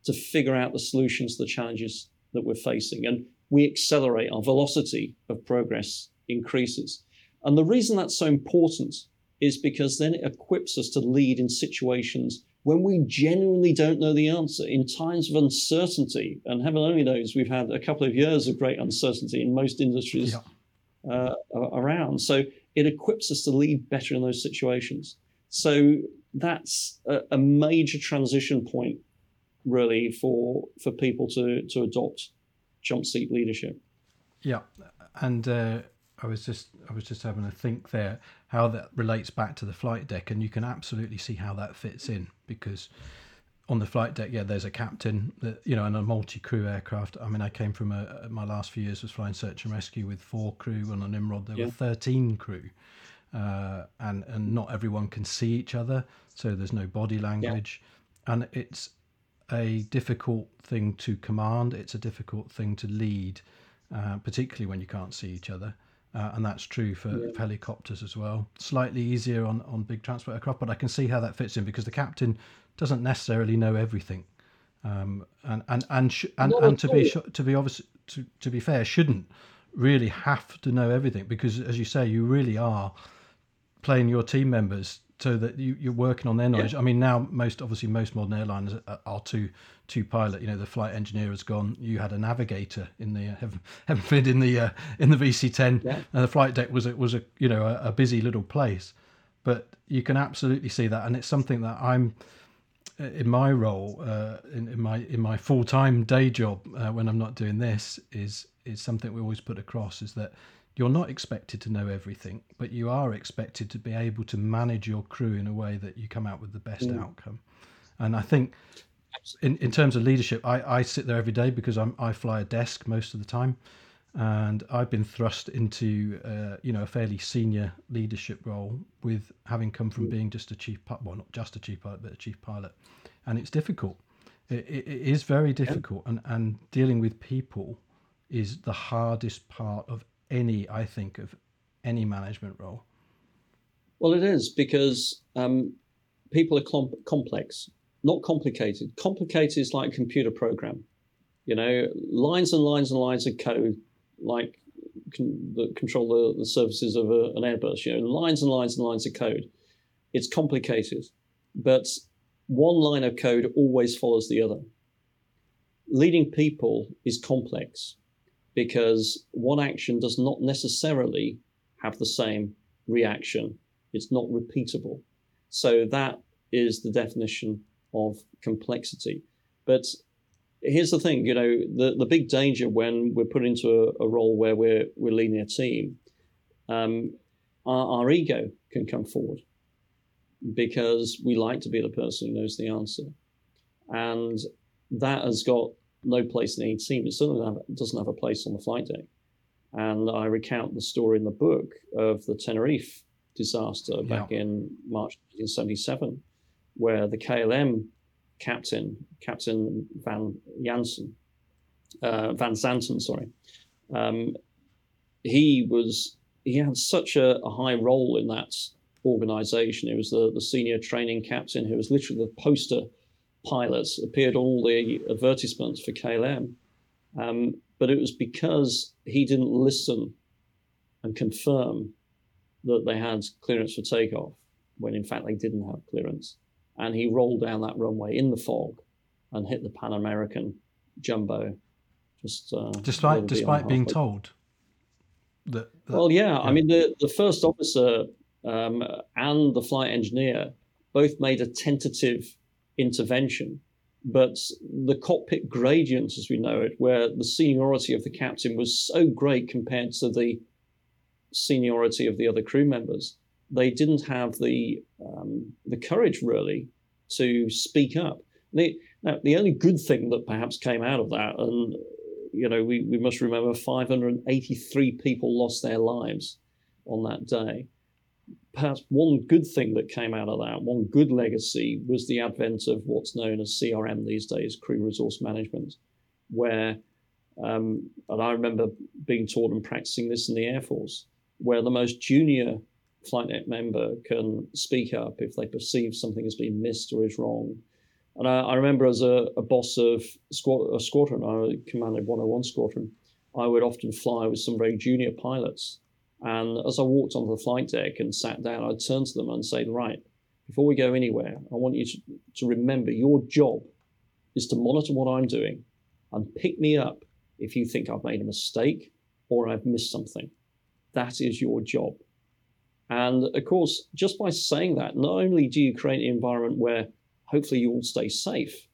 to figure out the solutions to the challenges that we're facing. And we accelerate, our velocity of progress increases. And the reason that's so important is because then it equips us to lead in situations when we genuinely don't know the answer, in times of uncertainty. And heaven only knows we've had a couple of years of great uncertainty in most industries yeah. uh, around. So it equips us to lead better in those situations. So that's a, a major transition point, really, for for people to to adopt jump seat leadership. Yeah, and uh, I was just I was just having a think there how that relates back to the flight deck, and you can absolutely see how that fits in because on the flight deck, yeah, there's a captain, that, you know, and a multi-crew aircraft. I mean, I came from a my last few years was flying search and rescue with four crew, and on Nimrod there yeah. were thirteen crew, uh, and and not everyone can see each other, so there's no body language, yeah. and it's a difficult thing to command. It's a difficult thing to lead, uh, particularly when you can't see each other. Uh, and that's true for yeah. helicopters as well. Slightly easier on, on big transport aircraft, but I can see how that fits in because the captain doesn't necessarily know everything, um, and and and sh- and, and to be sh- to be obvious to, to be fair, shouldn't really have to know everything because, as you say, you really are playing your team members so that you, you're working on their knowledge. Yeah. I mean, now most obviously most modern airlines are, are two two pilot. You know, the flight engineer has gone. You had a navigator in the uh, heaven, heaven in the uh, in the VC10, yeah. and the flight deck was a, was a you know a, a, busy little place. But you can absolutely see that, and it's something that I'm uh, in my role uh, in, in, my in my full time day job uh, when I'm not doing this is is something we always put across is that you're not expected to know everything, but you are expected to be able to manage your crew in a way that you come out with the best mm. outcome. And I think, in, in terms of leadership, I, I sit there every day because I'm, I fly a desk most of the time, and I've been thrust into uh, you know a fairly senior leadership role with having come from mm. being just a chief well not just a chief pilot but a chief pilot, and it's difficult. it, it, it is very difficult, yeah. and and dealing with people is the hardest part of any, I think, of any management role? Well, it is because um, people are com- complex, not complicated. Complicated is like a computer program, you know, lines and lines and lines of code, like con- that control the, the services of a, an Airbus. You know, lines and lines and lines of code. It's complicated, but one line of code always follows the other. Leading people is complex because one action does not necessarily have the same reaction. It's not repeatable. So that is the definition of complexity. But here's the thing, you know, the, the big danger when we're put into a, a role where we're, we're leading a team, um, our, our ego can come forward because we like to be the person who knows the answer. And that has got no place in any team. It certainly have, doesn't have a place on the flight deck. And I recount the story in the book of the Tenerife disaster yeah. back in March 1977, where the KLM captain, Captain Van Jansen, uh, Van Zanten, sorry, um, he was he had such a, a, high role in that organization. He was the, the senior training captain who was literally the poster pilots appeared on all the advertisements for KLM. Um, but it was because he didn't listen and confirm that they had clearance for takeoff when in fact they didn't have clearance. And he rolled down that runway in the fog and hit the Pan American jumbo. Just uh, despite despite being told that, that, Well, yeah. yeah. I mean, the the first officer um, and the flight engineer both made a tentative intervention, but the cockpit gradient, as we know it, where the seniority of the captain was so great compared to the seniority of the other crew members, they didn't have the um, the courage really to speak up. The, now, the only good thing that perhaps came out of that, and you know, we, we must remember 583 people lost their lives on that day. Perhaps one good thing that came out of that, one good legacy, was the advent of what's known as CRM these days, crew resource management, where, um, and I remember being taught and practicing this in the Air Force, where the most junior flight net member can speak up if they perceive something has been missed or is wrong. And I, I remember as a, a boss of squad, a squadron, I commanded 101 Squadron, I would often fly with some very junior pilots. And as I walked onto the flight deck and sat down, I'd turn to them and say, Right, before we go anywhere, I want you to, to remember your job is to monitor what I'm doing and pick me up if you think I've made a mistake or I've missed something. That is your job. And of course, just by saying that, not only do you create an environment where hopefully you all stay safe,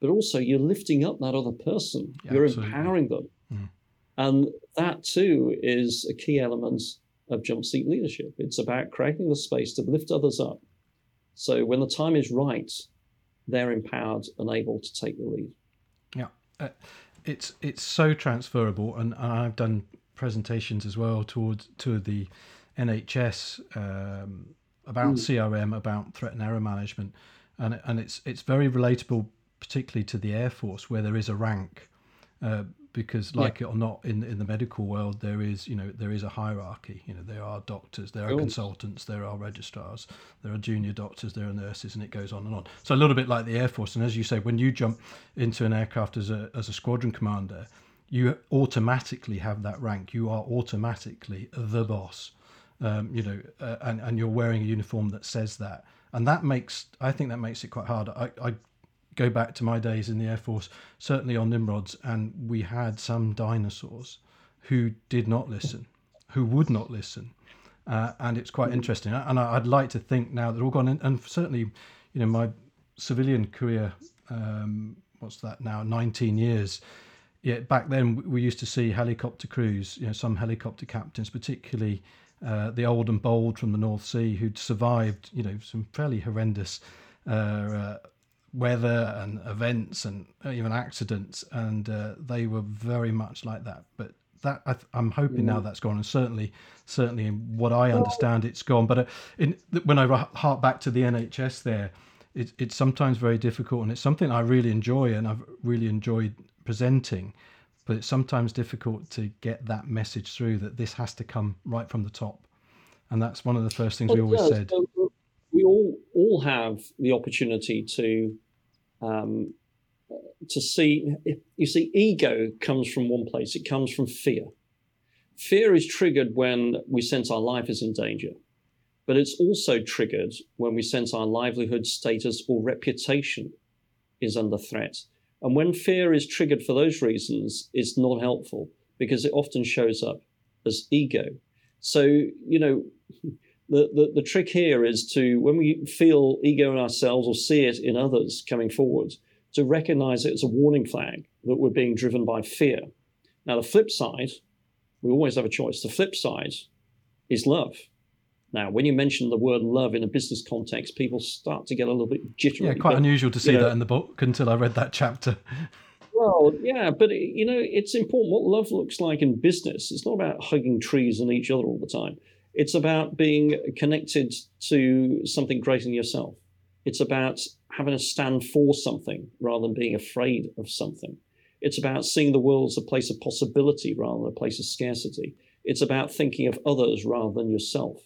but also you're lifting up that other person, yeah, you're absolutely. empowering them. And that too is a key element of jump seat leadership. It's about creating the space to lift others up. So when the time is right, they're empowered and able to take the lead. Yeah. Uh, it's it's so transferable and, and I've done presentations as well towards to the NHS um, about mm. CRM, about threat and error management, and and it's it's very relatable, particularly to the Air Force where there is a rank. Uh, because like yeah. it or not in in the medical world there is you know there is a hierarchy you know there are doctors there are consultants there are registrars there are junior doctors there are nurses and it goes on and on so a little bit like the air force and as you say when you jump into an aircraft as a as a squadron commander you automatically have that rank. You are automatically the boss. Um, you know, uh, and and you're wearing a uniform that says that, and that makes I think that makes it quite hard. I, I go back to my days in the Air Force, certainly on Nimrods, and we had some dinosaurs who did not listen, who would not listen, uh, and it's quite interesting. And I, would like to think now that all gone, in, and certainly, you know, my civilian career, um, what's that now, 19 years. Yeah, back then we used to see helicopter crews, you know, some helicopter captains, particularly uh, the old and bold from the North Sea, who'd survived, you know, some fairly horrendous uh, uh, weather and events and even accidents, and uh, they were very much like that. But that I am hoping now mm. that's gone, and certainly, certainly in what I understand, it's gone. But uh, in, when I hark back to the NHS, there, it, it's sometimes very difficult, and it's something I really enjoy, and I've really enjoyed presenting, but it's sometimes difficult to get that message through that this has to come right from the top. And that's one of the first things we always yeah, said. So we all all have the opportunity to um, to see. You see, ego comes from one place. It comes from fear. Fear is triggered when we sense our life is in danger, but it's also triggered when we sense our livelihood, status, or reputation is under threat. And when fear is triggered for those reasons, it's not helpful because it often shows up as ego. So, you know, the, the, the trick here is to, when we feel ego in ourselves or see it in others coming forward, to recognize it as a warning flag that we're being driven by fear. Now, the flip side, we always have a choice. The flip side is love. Now, when you mention the word love in a business context, people start to get a little bit jittery. Yeah, quite but, unusual to see know, that in the book until I read that chapter. Well, yeah, but you know, it's important what love looks like in business. It's not about hugging trees and each other all the time. It's about being connected to something greater than yourself. It's about having a stand for something rather than being afraid of something. It's about seeing the world as a place of possibility rather than a place of scarcity. It's about thinking of others rather than yourself.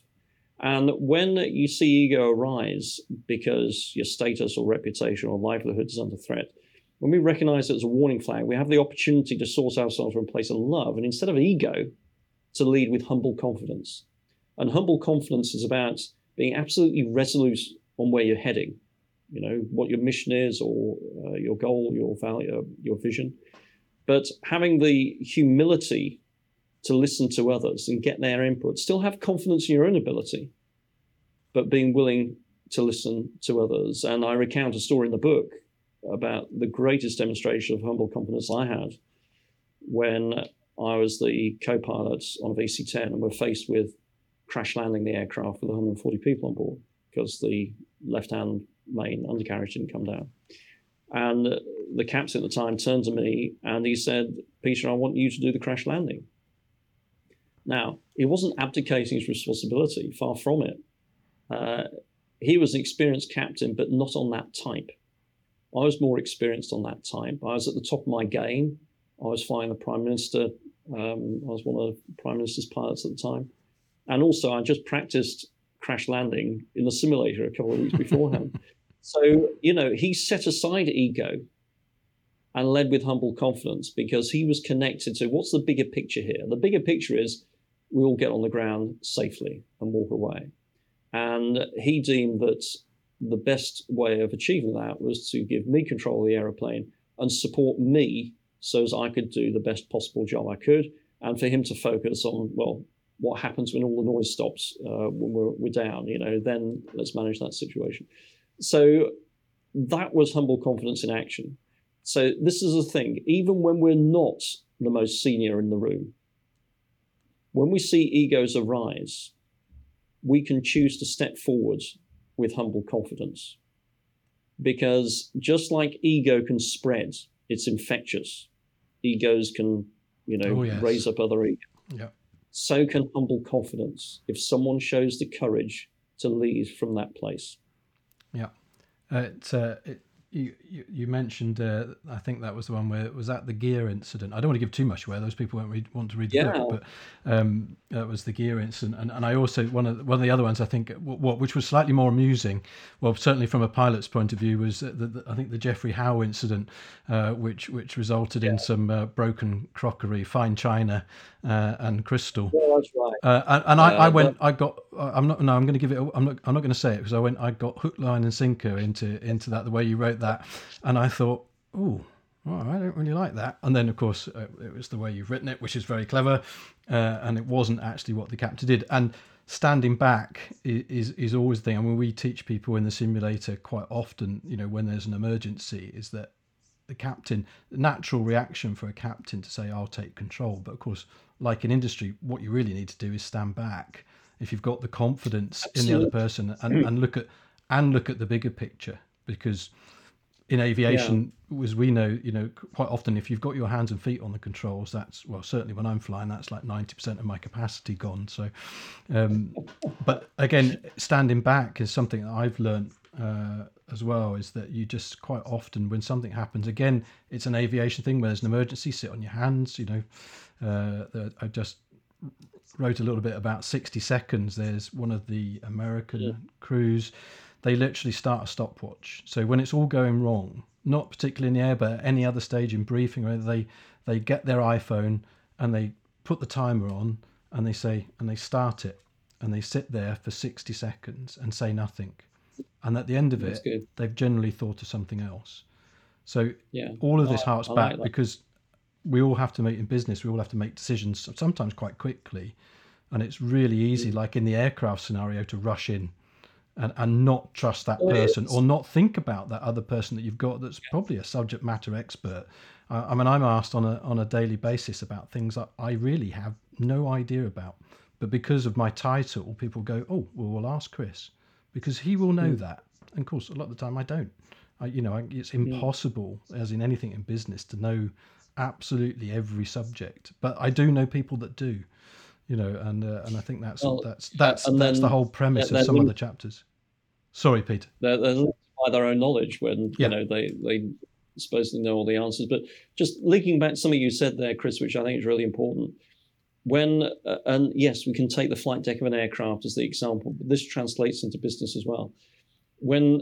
And when you see ego arise because your status or reputation or livelihood is under threat, when we recognize it as a warning flag, we have the opportunity to source ourselves from a place of love. And instead of ego, to lead with humble confidence. And humble confidence is about being absolutely resolute on where you're heading. you know, what your mission is or uh, your goal, your value, uh, your vision. But having the humility to listen to others and get their input, still have confidence in your own ability, but being willing to listen to others. And I recount a story in the book about the greatest demonstration of humble confidence I had when I was the co pilot on a VC 10 and we're faced with crash landing the aircraft with 140 people on board because the left hand main undercarriage didn't come down. And the captain at the time turned to me and he said, Peter, I want you to do the crash landing. Now, he wasn't abdicating his responsibility, far from it. Uh, he was an experienced captain, but not on that type. I was more experienced on that type. I was at the top of my game. I was flying the Prime Minister. Um, I was one of the Prime Minister's pilots at the time. And also, I just practiced crash landing in the simulator a couple of weeks beforehand. so, you know, he set aside ego and led with humble confidence because he was connected to what's the bigger picture here? The bigger picture is we all get on the ground safely and walk away. And he deemed that the best way of achieving that was to give me control of the aeroplane and support me so as I could do the best possible job I could, and for him to focus on, well, what happens when all the noise stops uh, when we're, we're down, you know, then let's manage that situation. So that was humble confidence in action. So this is a thing, even when we're not the most senior in the room, when we see egos arise, we can choose to step forward with humble confidence. Because just like ego can spread, it's infectious. Egos can, you know, oh, yes. raise up other egos. Yeah. So can humble confidence if someone shows the courage to lead from that place. Yeah. Uh, it, uh, it, you, you, mentioned, uh, I think that was the one where it was at the gear incident. I don't want to give too much away; those people won't read, want to read the yeah. book. But um, that was the gear incident, and, and I also one of the, one of the other ones I think, what which was slightly more amusing, well, certainly from a pilot's point of view, was the, the, I think the Geoffrey Howe incident, uh, which which resulted yeah. in some uh, broken crockery, fine china, uh, and crystal. Yeah, that's right. Uh, and, and I, I went. I got, I'm not, no, I'm going to give it. I'm not, I'm not going to say it because I went, I got hook, line, and sinker into into that the way you wrote that, and I thought, oh, well, I don't really like that. And then, of course, uh, it was the way you've written it, which is very clever, uh, and it wasn't actually what the captain did. And standing back is is always the thing. I mean, we teach people in the simulator quite often. You know, when there's an emergency, is that the captain, the natural reaction for a captain to say, "I'll take control." But of course, like in industry, what you really need to do is stand back. If you've got the confidence Absolutely. in the other person and, and look at and look at the bigger picture, because in aviation, yeah. as we know, you know, quite often if you've got your hands and feet on the controls, that's well, certainly when I'm flying, that's like ninety percent of my capacity gone. So, um, but again, standing back is something that I've learned uh, as well. Is that you just quite often when something happens, again, it's an aviation thing where there's an emergency, sit on your hands. You know, uh, I just wrote a little bit about 60 seconds. There's one of the American yeah. crews they literally start a stopwatch. So when it's all going wrong, not particularly in the air, but at any other stage in briefing, where they they get their iPhone and they put the timer on and they say and they start it and they sit there for 60 seconds and say nothing. And at the end of That's it, good. they've generally thought of something else. So yeah. all of this harks back like because we all have to make in business, we all have to make decisions sometimes quite quickly. And it's really easy, mm. like in the aircraft scenario, to rush in and, and not trust that person or not think about that other person that you've got that's probably a subject matter expert. Uh, I mean, I'm asked on a, on a daily basis about things that I really have no idea about. But because of my title, people go, oh, well, we'll ask Chris because he will know mm. that. And of course, a lot of the time I don't. I, you know, it's hmm. impossible, as in anything in business, to know absolutely every subject. But I do know people that do you know, and uh, and I think that's well, that's that's that's then, the whole premise of some of the chapters. Sorry, Peter. They're, they're by their own knowledge when yeah. you know they they supposedly know all the answers. But just linking back to something you said there, Chris, which I think is really important. When uh, and yes, we can take the flight deck of an aircraft as the example, but this translates into business as well. When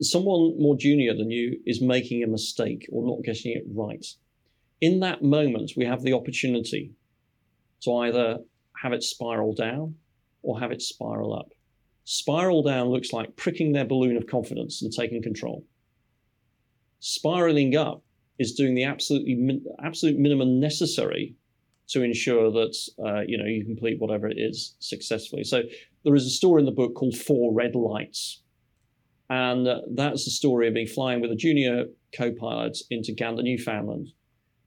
someone more junior than you is making a mistake or not getting it right, in that moment we have the opportunity to either have it spiral down or have it spiral up. Spiral down looks like pricking their balloon of confidence and taking control. Spiraling up is doing the absolutely absolute minimum necessary to ensure that uh, you know you complete whatever it is successfully. So there is a story in the book called Four Red Lights, and uh, that's the story of me flying with a junior co-pilot into Gander, Newfoundland,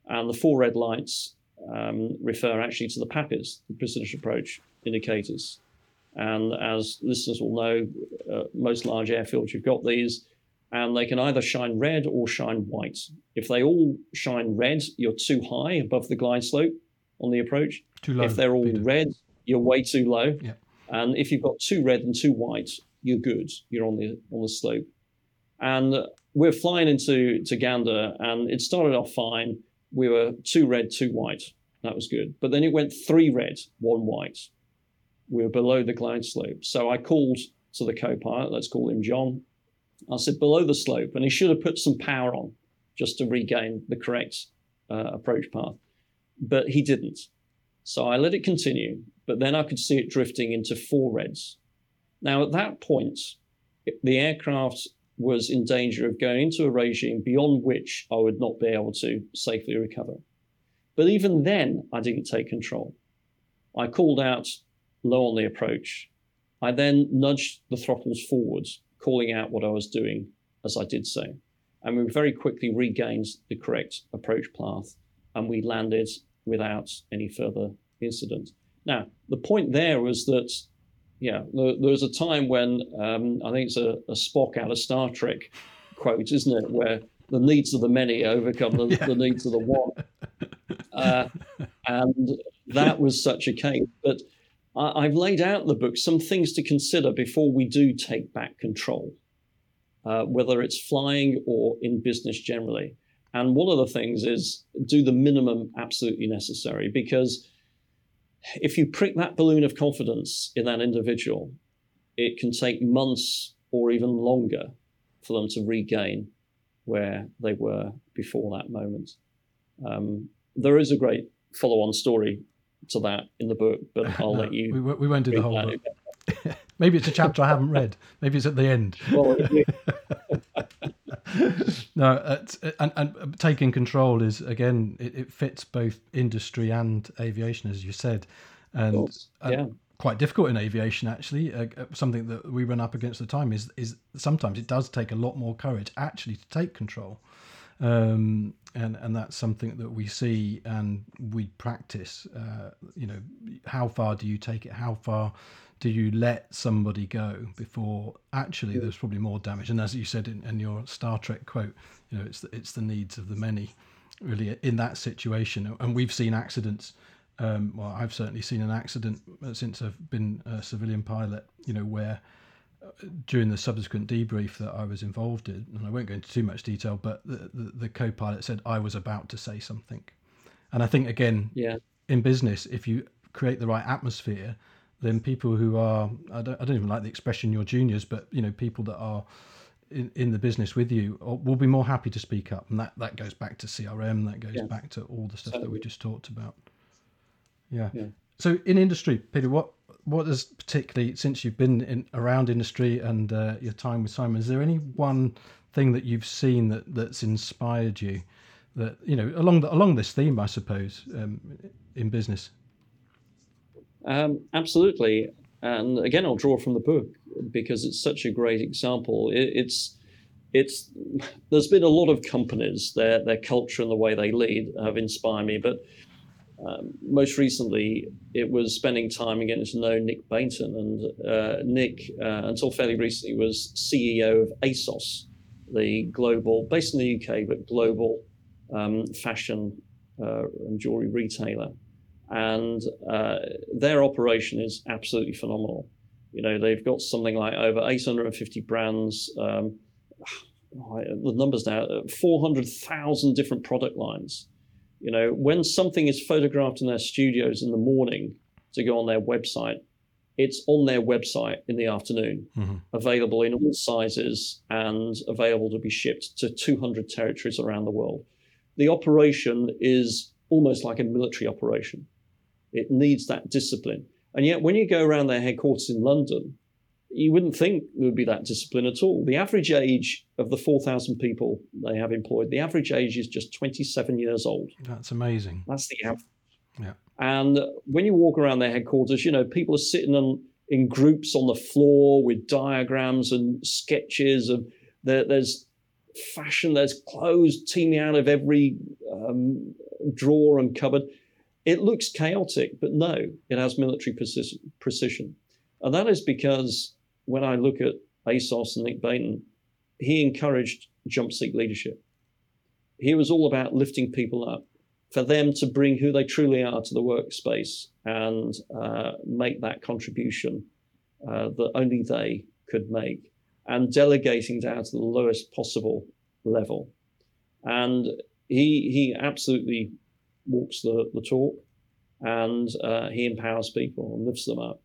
and the four red lights um, refer actually to the PAPIs, the precision approach indicators. And as listeners will know, uh, most large airfields you've got these, and they can either shine red or shine white. If they all shine red, you're too high above the glide slope on the approach. Too low. If they're all Peter. red, you're way too low. Yeah. And if you've got two red and two white, you're good. You're on the on the slope. And we're flying into to Gander, and it started off fine. We were two red, two white. That was good. But then it went three red, one white. We were below the glide slope. So I called to the co-pilot, let's call him John. I said, below the slope. And he should have put some power on just to regain the correct uh, approach path. But he didn't. So I let it continue. But then I could see it drifting into four reds. Now, at that point, the aircraft was in danger of going into a regime beyond which I would not be able to safely recover. But even then, I didn't take control. I called out low on the approach. I then nudged the throttles forwards, calling out what I was doing as I did so. And we very quickly regained the correct approach path and we landed without any further incident. Now, the point there was that, yeah, there, there was a time when um, I think it's a, a Spock out of Star Trek quote, isn't it? Where the needs of the many overcome the, Yeah. the needs of the one. Uh, and that was such a case. But I've laid out in the book some things to consider before we do take back control, uh, whether it's flying or in business generally. And one of the things is do the minimum absolutely necessary because if you prick that balloon of confidence in that individual, it can take months or even longer for them to regain where they were before that moment. Um, there is a great follow on story to that in the book, but I'll No, let you. We, won't- we won't do the whole book. Maybe it's a chapter I haven't read. Maybe it's at the end. Well, no, it's, and, and taking control is again it, it fits both industry and aviation, as you said, and, and quite difficult in aviation actually. Uh, uh, something that we run up against the time is is sometimes it does take a lot more courage actually to take control, um, and and that's something that we see and we practice. Uh, you know, how far do you take it? How far do you let somebody go before actually there's probably more damage? And as you said in, in your Star Trek quote, you know, it's the, it's the needs of the many, really in that situation. And we've seen accidents. Um, well, I've certainly seen an accident since I've been a civilian pilot. You know, where during the subsequent debrief that I was involved in, and I won't go into too much detail, but the, the, the co-pilot said I was about to say something, and I think again yeah. in business, if you create the right atmosphere, then people who are I don't, I don't even like the expression your juniors, but you know people that are in, in the business with you uh, will be more happy to speak up, and that that goes back to CRM, that goes Yeah. back to all the stuff that we just talked about. Yeah. Yeah. So in industry, Peter, what what is particularly since you've been in around industry and uh, your time with Simon, is there any one thing that you've seen that that's inspired you? That you know along the, along this theme, I suppose, um, in business. Um, absolutely. And again, I'll draw from the book because it's such a great example. It, it's it's there's been a lot of companies their their culture and the way they lead have inspired me, but um, most recently it was spending time and getting to know Nick Beighton. And uh, Nick, uh, until fairly recently, was CEO of ASOS, the global, based in the UK, but global um, fashion uh, and jewelry retailer and uh, their operation is absolutely phenomenal. You know, they've got something like over 850 brands. Um, the numbers now, uh, 400,000 different product lines. You know, when something is photographed in their studios in the morning to go on their website, it's on their website in the afternoon, Mhm. available in all sizes and available to be shipped to 200 territories around the world. The operation is almost like a military operation. It needs that discipline. And yet, when you go around their headquarters in London, you wouldn't think there would be that discipline at all. The average age of the 4,000 people they have employed, the average age is just 27 years old. That's amazing. That's the average. Yeah. And when you walk around their headquarters, you know, people are sitting on, in groups on the floor with diagrams and sketches, and there, there's fashion, there's clothes teeming out of every um, drawer and cupboard. It looks chaotic, but no, it has military precision. And that is because when I look at ASOS and Nick Beighton, he encouraged jump seat leadership. He was all about lifting people up, for them to bring who they truly are to the workspace and uh, make that contribution uh, that only they could make, and delegating down to the lowest possible level. And he he absolutely walks the, the talk, and uh, he empowers people and lifts them up.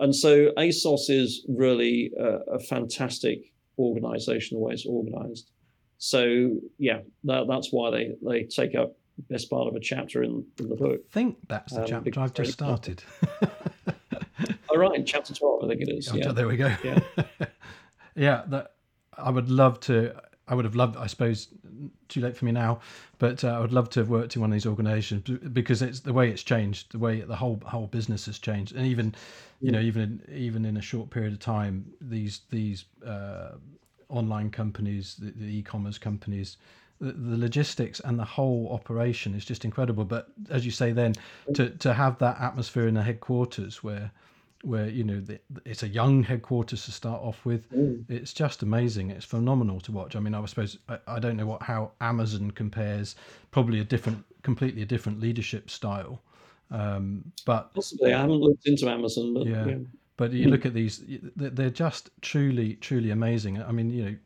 And so ASOS is really a, a fantastic organization, the way it's organized. So yeah, that, that's why they, they take up best part of a chapter in, in the book. I think that's the um, chapter I've just started. All right, chapter 12, I think it is. Oh, yeah. There we go. Yeah. yeah, that I would love to I would have loved, I suppose, too late for me now, but uh, I would love to have worked in one of these organisations because it's the way it's changed, the way the whole whole business has changed, and even, you know, even in, even in a short period of time, these these uh, online companies, the, the e-commerce companies, the, the, logistics and the whole operation is just incredible. But as you say, then to to have that atmosphere in the headquarters where where you know the, it's a young headquarters to start off with. Mm. It's just amazing. It's phenomenal to watch. I mean, I suppose I, I, don't know what how Amazon compares. Probably a different, completely a different leadership style. Um, but possibly, I haven't looked into Amazon. But, yeah. yeah. But you look at these; they're just truly, truly amazing. I mean, you know,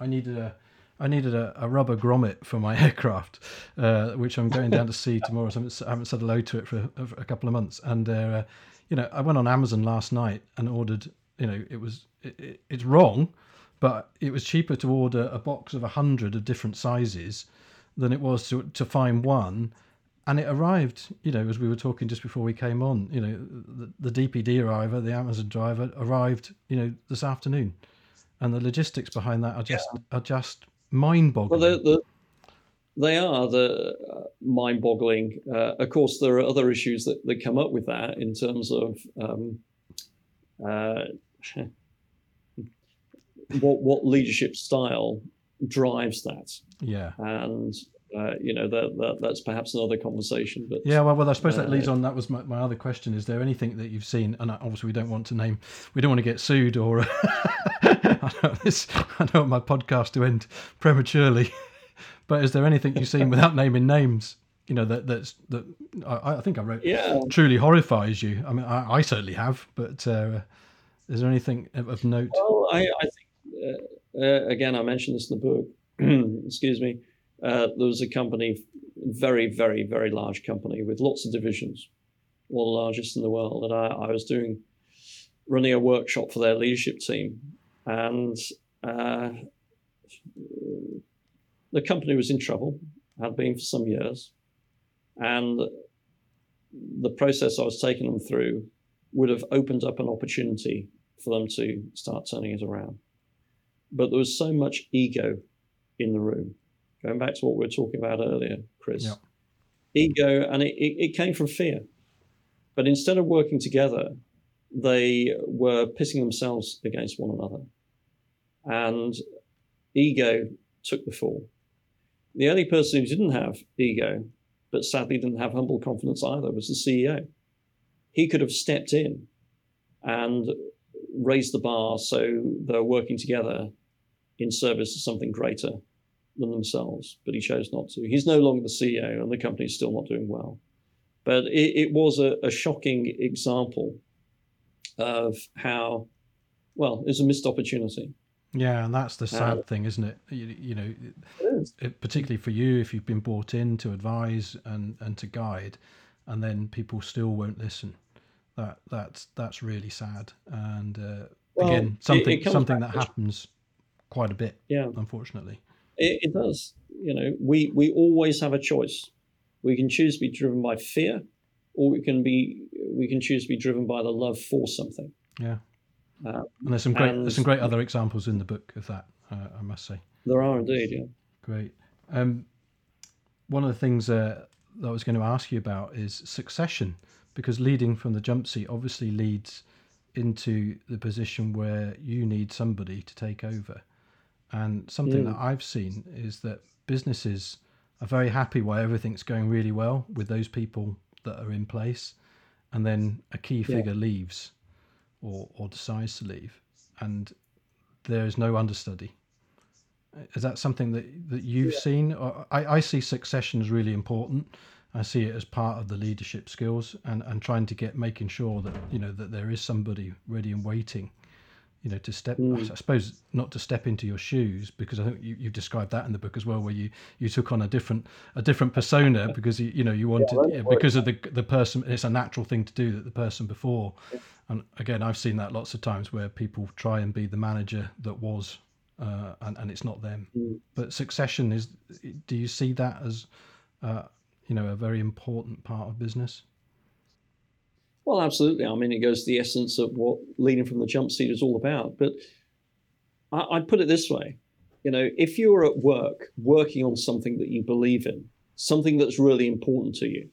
I needed a. I needed a, a rubber grommet for my aircraft, uh, which I'm going down to see tomorrow. So I haven't, said hello to it for a, for a couple of months, and uh, you know, I went on Amazon last night and ordered. You know, it was it, it, it's wrong, but it was cheaper to order a box of a hundred of different sizes than it was to to find one. And it arrived, you know, as we were talking just before we came on. You know, the, the DPD driver, the Amazon driver, arrived, you know, this afternoon, and the logistics behind that are just yeah. are just mind-boggling. Well, the, the they are the uh, mind-boggling. Uh, of course, there are other issues that, that come up with that in terms of um, uh, what what leadership style drives that. Yeah, and uh, you know that, that that's perhaps another conversation. But yeah, well, well, I suppose that leads uh, on. That was my, my other question. Is there anything that you've seen? And obviously, we don't want to name. We don't want to get sued or. I know this. I don't want my podcast to end prematurely. But is there anything you've seen without naming names? You know that that's that. I, I think I wrote. Yeah. Truly horrifies you. I mean, I, I certainly have. But uh, is there anything of note? Well, I, I think uh, uh, again, I mentioned this in the book. Excuse me. Uh, there was a company, very, very, very large company with lots of divisions, one of the largest in the world. And I, I was doing, running a workshop for their leadership team, and uh, the company was in trouble, had been for some years, and the process I was taking them through would have opened up an opportunity for them to start turning it around. But there was so much ego in the room. Going back to what we were talking about earlier, Chris. Yep. Ego, and it, it, it came from fear. But instead of working together, they were pitting themselves against one another. And ego took the fall. The only person who didn't have ego, but sadly didn't have humble confidence either, was the CEO. He could have stepped in and raised the bar so they're working together in service of something greater than themselves, but he chose not to. He's no longer the CEO, and the company is still not doing well. But it, it was a, a, shocking example of how, well, it's a missed opportunity. Yeah, and that's the sad uh, thing, isn't it? You, you know, it it, particularly for you, if you've been brought in to advise and, and to guide, and then people still won't listen. That that's that's really sad. And uh, well, again, something it, something that happens quite a bit. Yeah, unfortunately, it, does. You know, we we always have a choice. We can choose to be driven by fear, or we can be we can choose to be driven by the love for something. Yeah. Uh, and there's some great and, there's some great other examples in the book of that. Uh, I must say. There are indeed. Yeah. Great. Um, one of the things uh, that I was going to ask you about is succession, because leading from the jump seat obviously leads into the position where you need somebody to take over. And something mm. that I've seen is that businesses are very happy while everything's going really well with those people that are in place, and then a key figure yeah. leaves or, or decides to leave, and there is no understudy. Is that something that, that you've yeah. seen? I, I see succession as really important. I see it as part of the leadership skills and, and trying to get making sure that you know that there is somebody ready and waiting you know to step mm. i suppose not to step into your shoes because i think you, you described that in the book as well where you you took on a different a different persona because you, you know you wanted yeah, because of the the person it's a natural thing to do that the person before yeah. and again i've seen that lots of times where people try and be the manager that was uh, and, and it's not them mm. but succession is do you see that as uh, you know a very important part of business well, absolutely. I mean, it goes to the essence of what leading from the jump seat is all about. But I, I'd put it this way you know, if you're at work working on something that you believe in, something that's really important to you,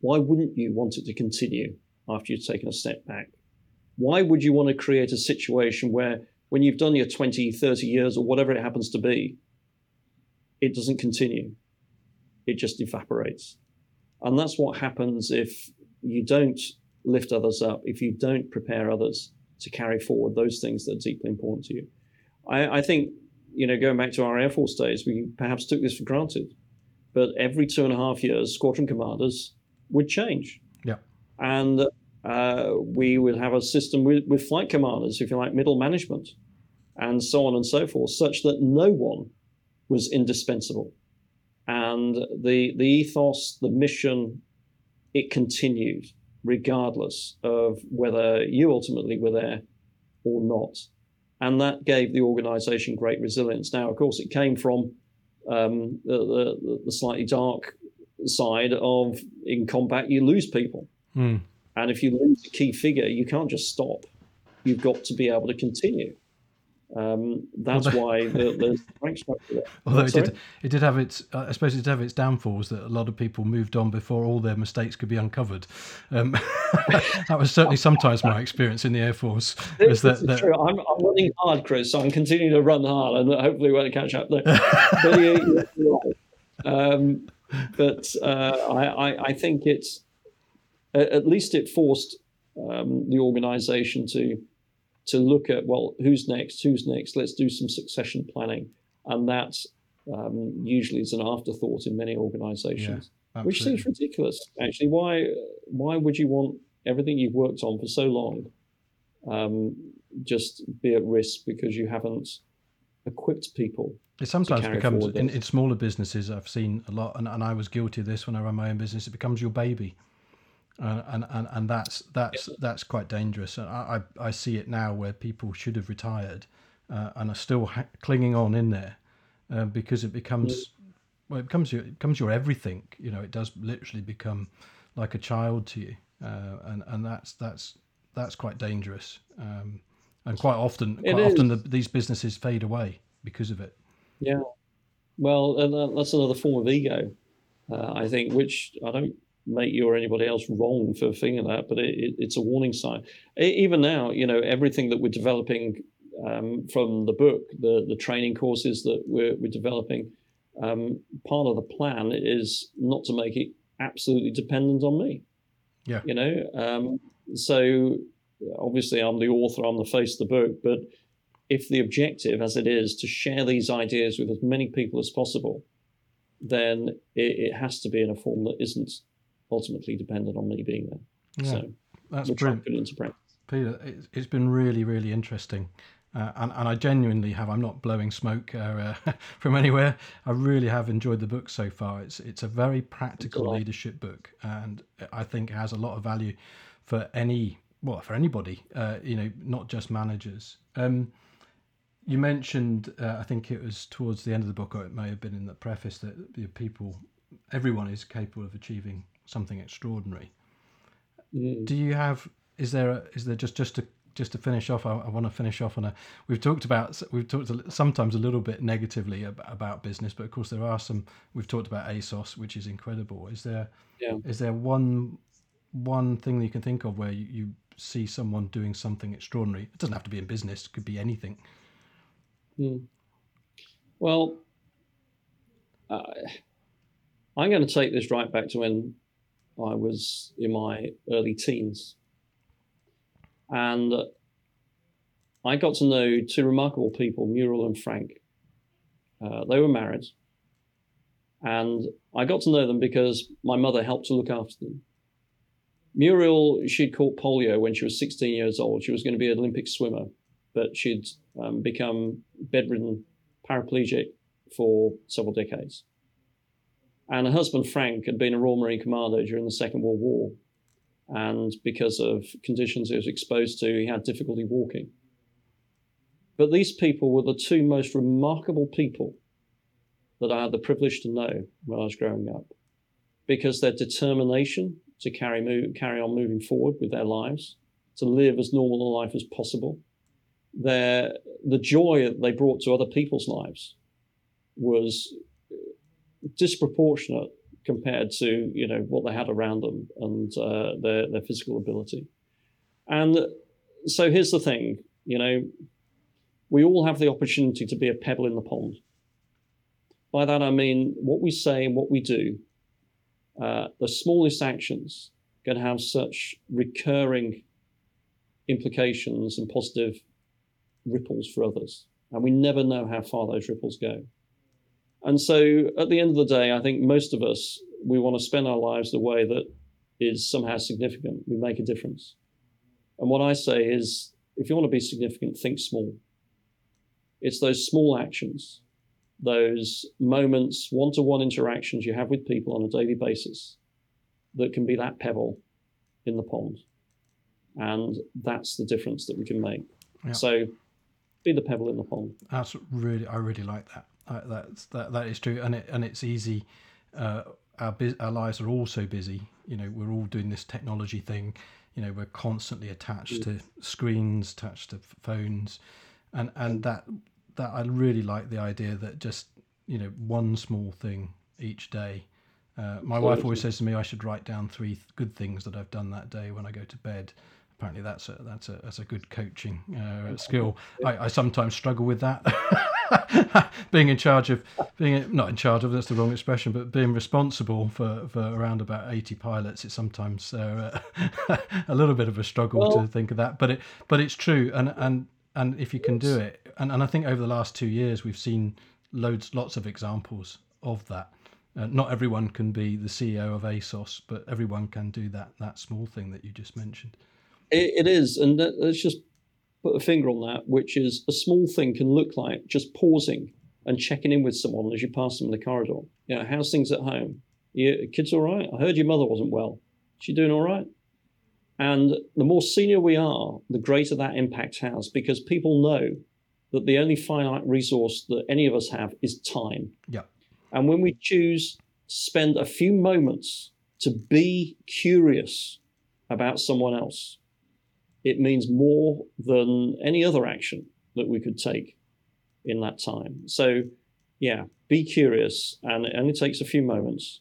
why wouldn't you want it to continue after you've taken a step back? Why would you want to create a situation where when you've done your 20, 30 years or whatever it happens to be, it doesn't continue? It just evaporates. And that's what happens if you don't lift others up, if you don't prepare others to carry forward those things that are deeply important to you. I, I think, you know, going back to our Air Force days, we perhaps took this for granted. But every two and a half years, squadron commanders would change. Yeah. And uh, we would have a system with, with flight commanders, if you like, middle management, and so on and so forth, such that no one was indispensable. And the, the ethos, the mission, it continued regardless of whether you ultimately were there or not. And that gave the organization great resilience. Now, of course, it came from um, the, the, the, slightly dark side of in combat, you lose people. Mm. And if you lose a key figure, you can't just stop. You've got to be able to continue. Um, that's well, why the, the rank structure. Although it did, it did have its, uh, I suppose it did have its downfalls that a lot of people moved on before all their mistakes could be uncovered. Um, that was certainly sometimes my experience in the Air Force. Is that, that true? I'm, I'm, running hard, Chris, so I'm continuing to run hard, and hopefully won't catch up but, yeah, right. um, but uh, I, I, I, think it's at least it forced um, the organisation to to look at well, who's next? Who's next? Let's do some succession planning, and that um, usually is an afterthought in many organisations, yeah, which seems ridiculous. Actually, why why would you want everything you've worked on for so long um, just be at risk because you haven't equipped people? It sometimes becomes in, in, smaller businesses. I've seen a lot, and, and I was guilty of this when I ran my own business. It becomes your baby uh, and, and and that's that's that's quite dangerous. And I, I, I see it now where people should have retired uh, and are still ha- clinging on in there uh, because it becomes well, it becomes your it becomes your everything. You know, it does literally become like a child to you, uh, and and that's that's that's quite dangerous. Um, and quite often, quite often the, these businesses fade away because of it. Yeah, well, and that's another form of ego, uh, I think, which I don't make you or anybody else wrong for thinking that, but it, it, it's a warning sign. Even now, you know, everything that we're developing um, from the book, the the training courses that we're, we're developing, um, part of the plan is not to make it absolutely dependent on me. Yeah, you know, um, so obviously I'm the author, I'm the face of the book, but if the objective, as it is, to share these ideas with as many people as possible, then it, it has to be in a form that isn't ultimately dependent on me being there. Yeah, so that's a brilliant. Into practice. Peter, it's been really, really interesting. Uh, and, and I genuinely have. I'm not blowing smoke uh, from anywhere. I really have enjoyed the book so far. It's it's a very practical leadership book, and I think it has a lot of value for any well for anybody. Uh, you know, not just managers. Um, you mentioned, uh, I think it was towards the end of the book, or it may have been in the preface, that people, everyone is capable of achieving something extraordinary. Mm. Do you have? Is there a, is there just just a just to finish off, I, I, want to finish off on a. We've talked about we've talked sometimes a little bit negatively about, about, business, but of course there are some. We've talked about ASOS, which is incredible. Is there yeah. is there one one thing that you can think of where you, you see someone doing something extraordinary? It doesn't have to be in business; it could be anything. Hmm. Well, uh, I'm going to take this right back to when I was in my early teens. And I got to know two remarkable people, Muriel and Frank. Uh, they were married. And I got to know them because my mother helped to look after them. Muriel, she'd caught polio when she was 16 years old. She was going to be an Olympic swimmer, but she'd um, become bedridden, paraplegic for several decades. And her husband, Frank, had been a Royal Marine Commando during the Second World War. And because of conditions he was exposed to, he had difficulty walking. But these people were the two most remarkable people that I had the privilege to know when I was growing up because their determination to carry, move, carry on moving forward with their lives, to live as normal a life as possible, their, the joy that they brought to other people's lives was disproportionate compared to you know what they had around them and uh, their their physical ability. And so here's the thing, you know, we all have the opportunity to be a pebble in the pond. By that I mean what we say and what we do. Uh, the smallest actions can have such recurring implications and positive ripples for others, and we never know how far those ripples go. And so at the end of the day, I think most of us, we want to spend our lives the way that is somehow significant. We make a difference. And what I say is if you want to be significant, think small. It's those small actions, those moments, one to one interactions you have with people on a daily basis that can be that pebble in the pond. And that's the difference that we can make. Yeah. So be the pebble in the pond. That's really, I really like that. That's that that is true, and it and it's easy. Uh, our our lives are all so busy. You know, we're all doing this technology thing. You know, we're constantly attached to screens, attached to phones, and and that that I really like the idea that just you know one small thing each day. Uh, my wife always says to me I should write down three good things that I've done that day when I go to bed. Apparently, that's a that's a that's a good coaching uh, skill. I, I sometimes struggle with that. being in charge of being not in charge of that's the wrong expression, but being responsible for, for around about eighty pilots, it's sometimes uh, a little bit of a struggle well, to think of that. But it but it's true, and and and if you can do it, and, and I think over the last two years we've seen loads lots of examples of that. Uh, not everyone can be the CEO of ASOS, but everyone can do that that small thing that you just mentioned. It, it is, and let's just put a finger on that, which is a small thing can look like just pausing and checking in with someone as you pass them in the corridor. You know, how's things at home? Your kids all right? I heard your mother wasn't well. She doing all right? And the more senior we are, the greater that impact has because people know that the only finite resource that any of us have is time. Yeah. And when we choose to spend a few moments to be curious about someone else, it means more than any other action that we could take in that time. So, yeah, be curious, and it only takes a few moments,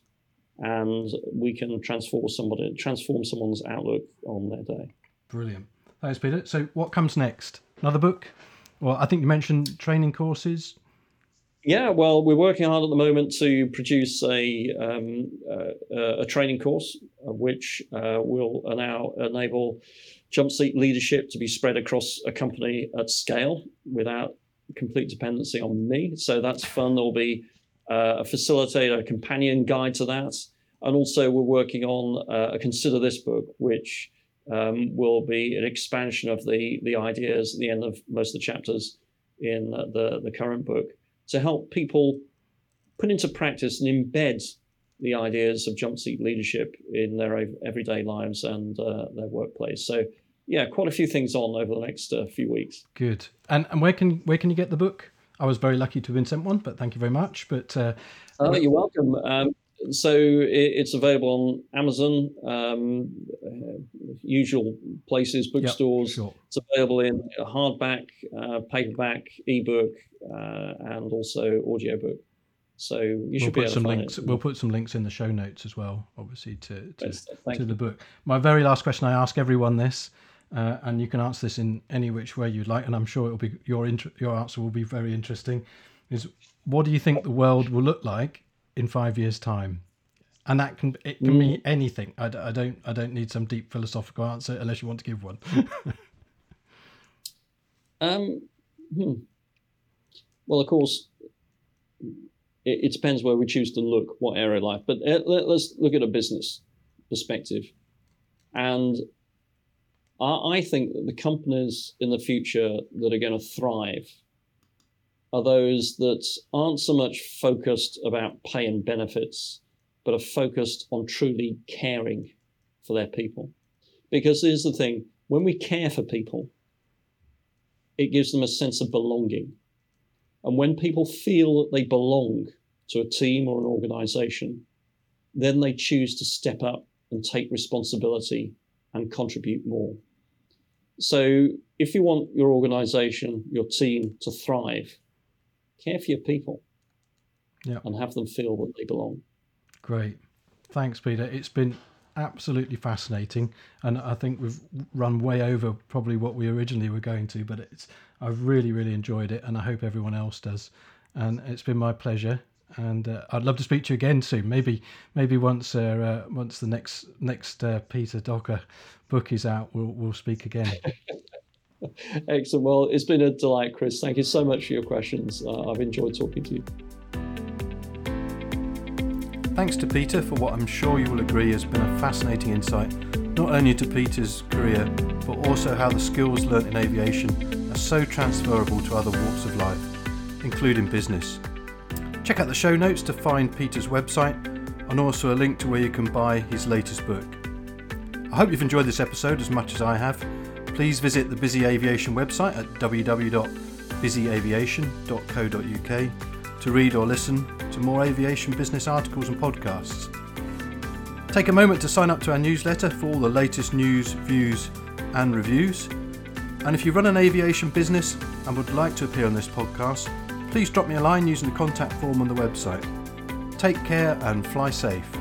and we can transform somebody, transform someone's outlook on their day. Brilliant. Thanks, Peter. So, what comes next? Another book? Well, I think you mentioned training courses. Yeah, well, we're working hard at the moment to produce a um, uh, a training course, uh, which uh, will now enable jump seat leadership to be spread across a company at scale without complete dependency on me. So that's fun. There'll be uh, a facilitator, a companion guide to that. And also, we're working on uh, a Consider This book, which um, will be an expansion of the, the ideas at the end of most of the chapters in uh, the, the current book to help people put into practice and embed the ideas of jump seat leadership in their everyday lives and uh, their workplace. So, yeah, quite a few things on over the next uh, few weeks. Good. And and where can where can you get the book? I was very lucky to have been sent one, but thank you very much. But uh, oh, you're welcome. Um, so it, it's available on Amazon, um, uh, usual places, bookstores. Yep, sure. It's available in hardback, uh, paperback, ebook, uh, and also audiobook. So you we'll should put some links. It. We'll put some links in the show notes as well, obviously to to, to the book. My very last question: I ask everyone this, uh, and you can answer this in any which way you'd like, and I'm sure it'll be your int- your answer will be very interesting. Is what do you think the world will look like in five years' time? And that can it can mm. be anything. I, I don't I don't need some deep philosophical answer unless you want to give one. um, hmm. Well, of course, it, it, depends where we choose to look, what area of life. But uh, let, us look at a business perspective. And I, I think that the companies in the future that are going to thrive are those that aren't so much focused about pay and benefits, but are focused on truly caring for their people. Because here's the thing when we care for people, it gives them a sense of belonging. And when people feel that they belong to a team or an organization, then they choose to step up and take responsibility and contribute more. So, if you want your organization, your team to thrive, care for your people yeah. and have them feel that they belong. Great. Thanks, Peter. It's been absolutely fascinating, and I think we've run way over probably what we originally were going to, but it's I've really really enjoyed it, and I hope everyone else does. And it's been my pleasure, and uh, I'd love to speak to you again soon. Maybe maybe once uh, uh, once the next next uh, Peter Docker book is out, we'll we'll speak again. Excellent. Well, it's been a delight, Chris. Thank you so much for your questions. Uh, I've enjoyed talking to you. Thanks to Peter for what I'm sure you will agree has been a fascinating insight, not only to Peter's career, but also how the skills learnt in aviation are so transferable to other walks of life, including business. Check out the show notes to find Peter's website and also a link to where you can buy his latest book. I hope you've enjoyed this episode as much as I have. Please visit the Busy Aviation website at www.busyaviation.co.uk to read or listen to more aviation business articles and podcasts. Take a moment to sign up to our newsletter for all the latest news, views, and reviews. And if you run an aviation business and would like to appear on this podcast, please drop me a line using the contact form on the website. Take care and fly safe.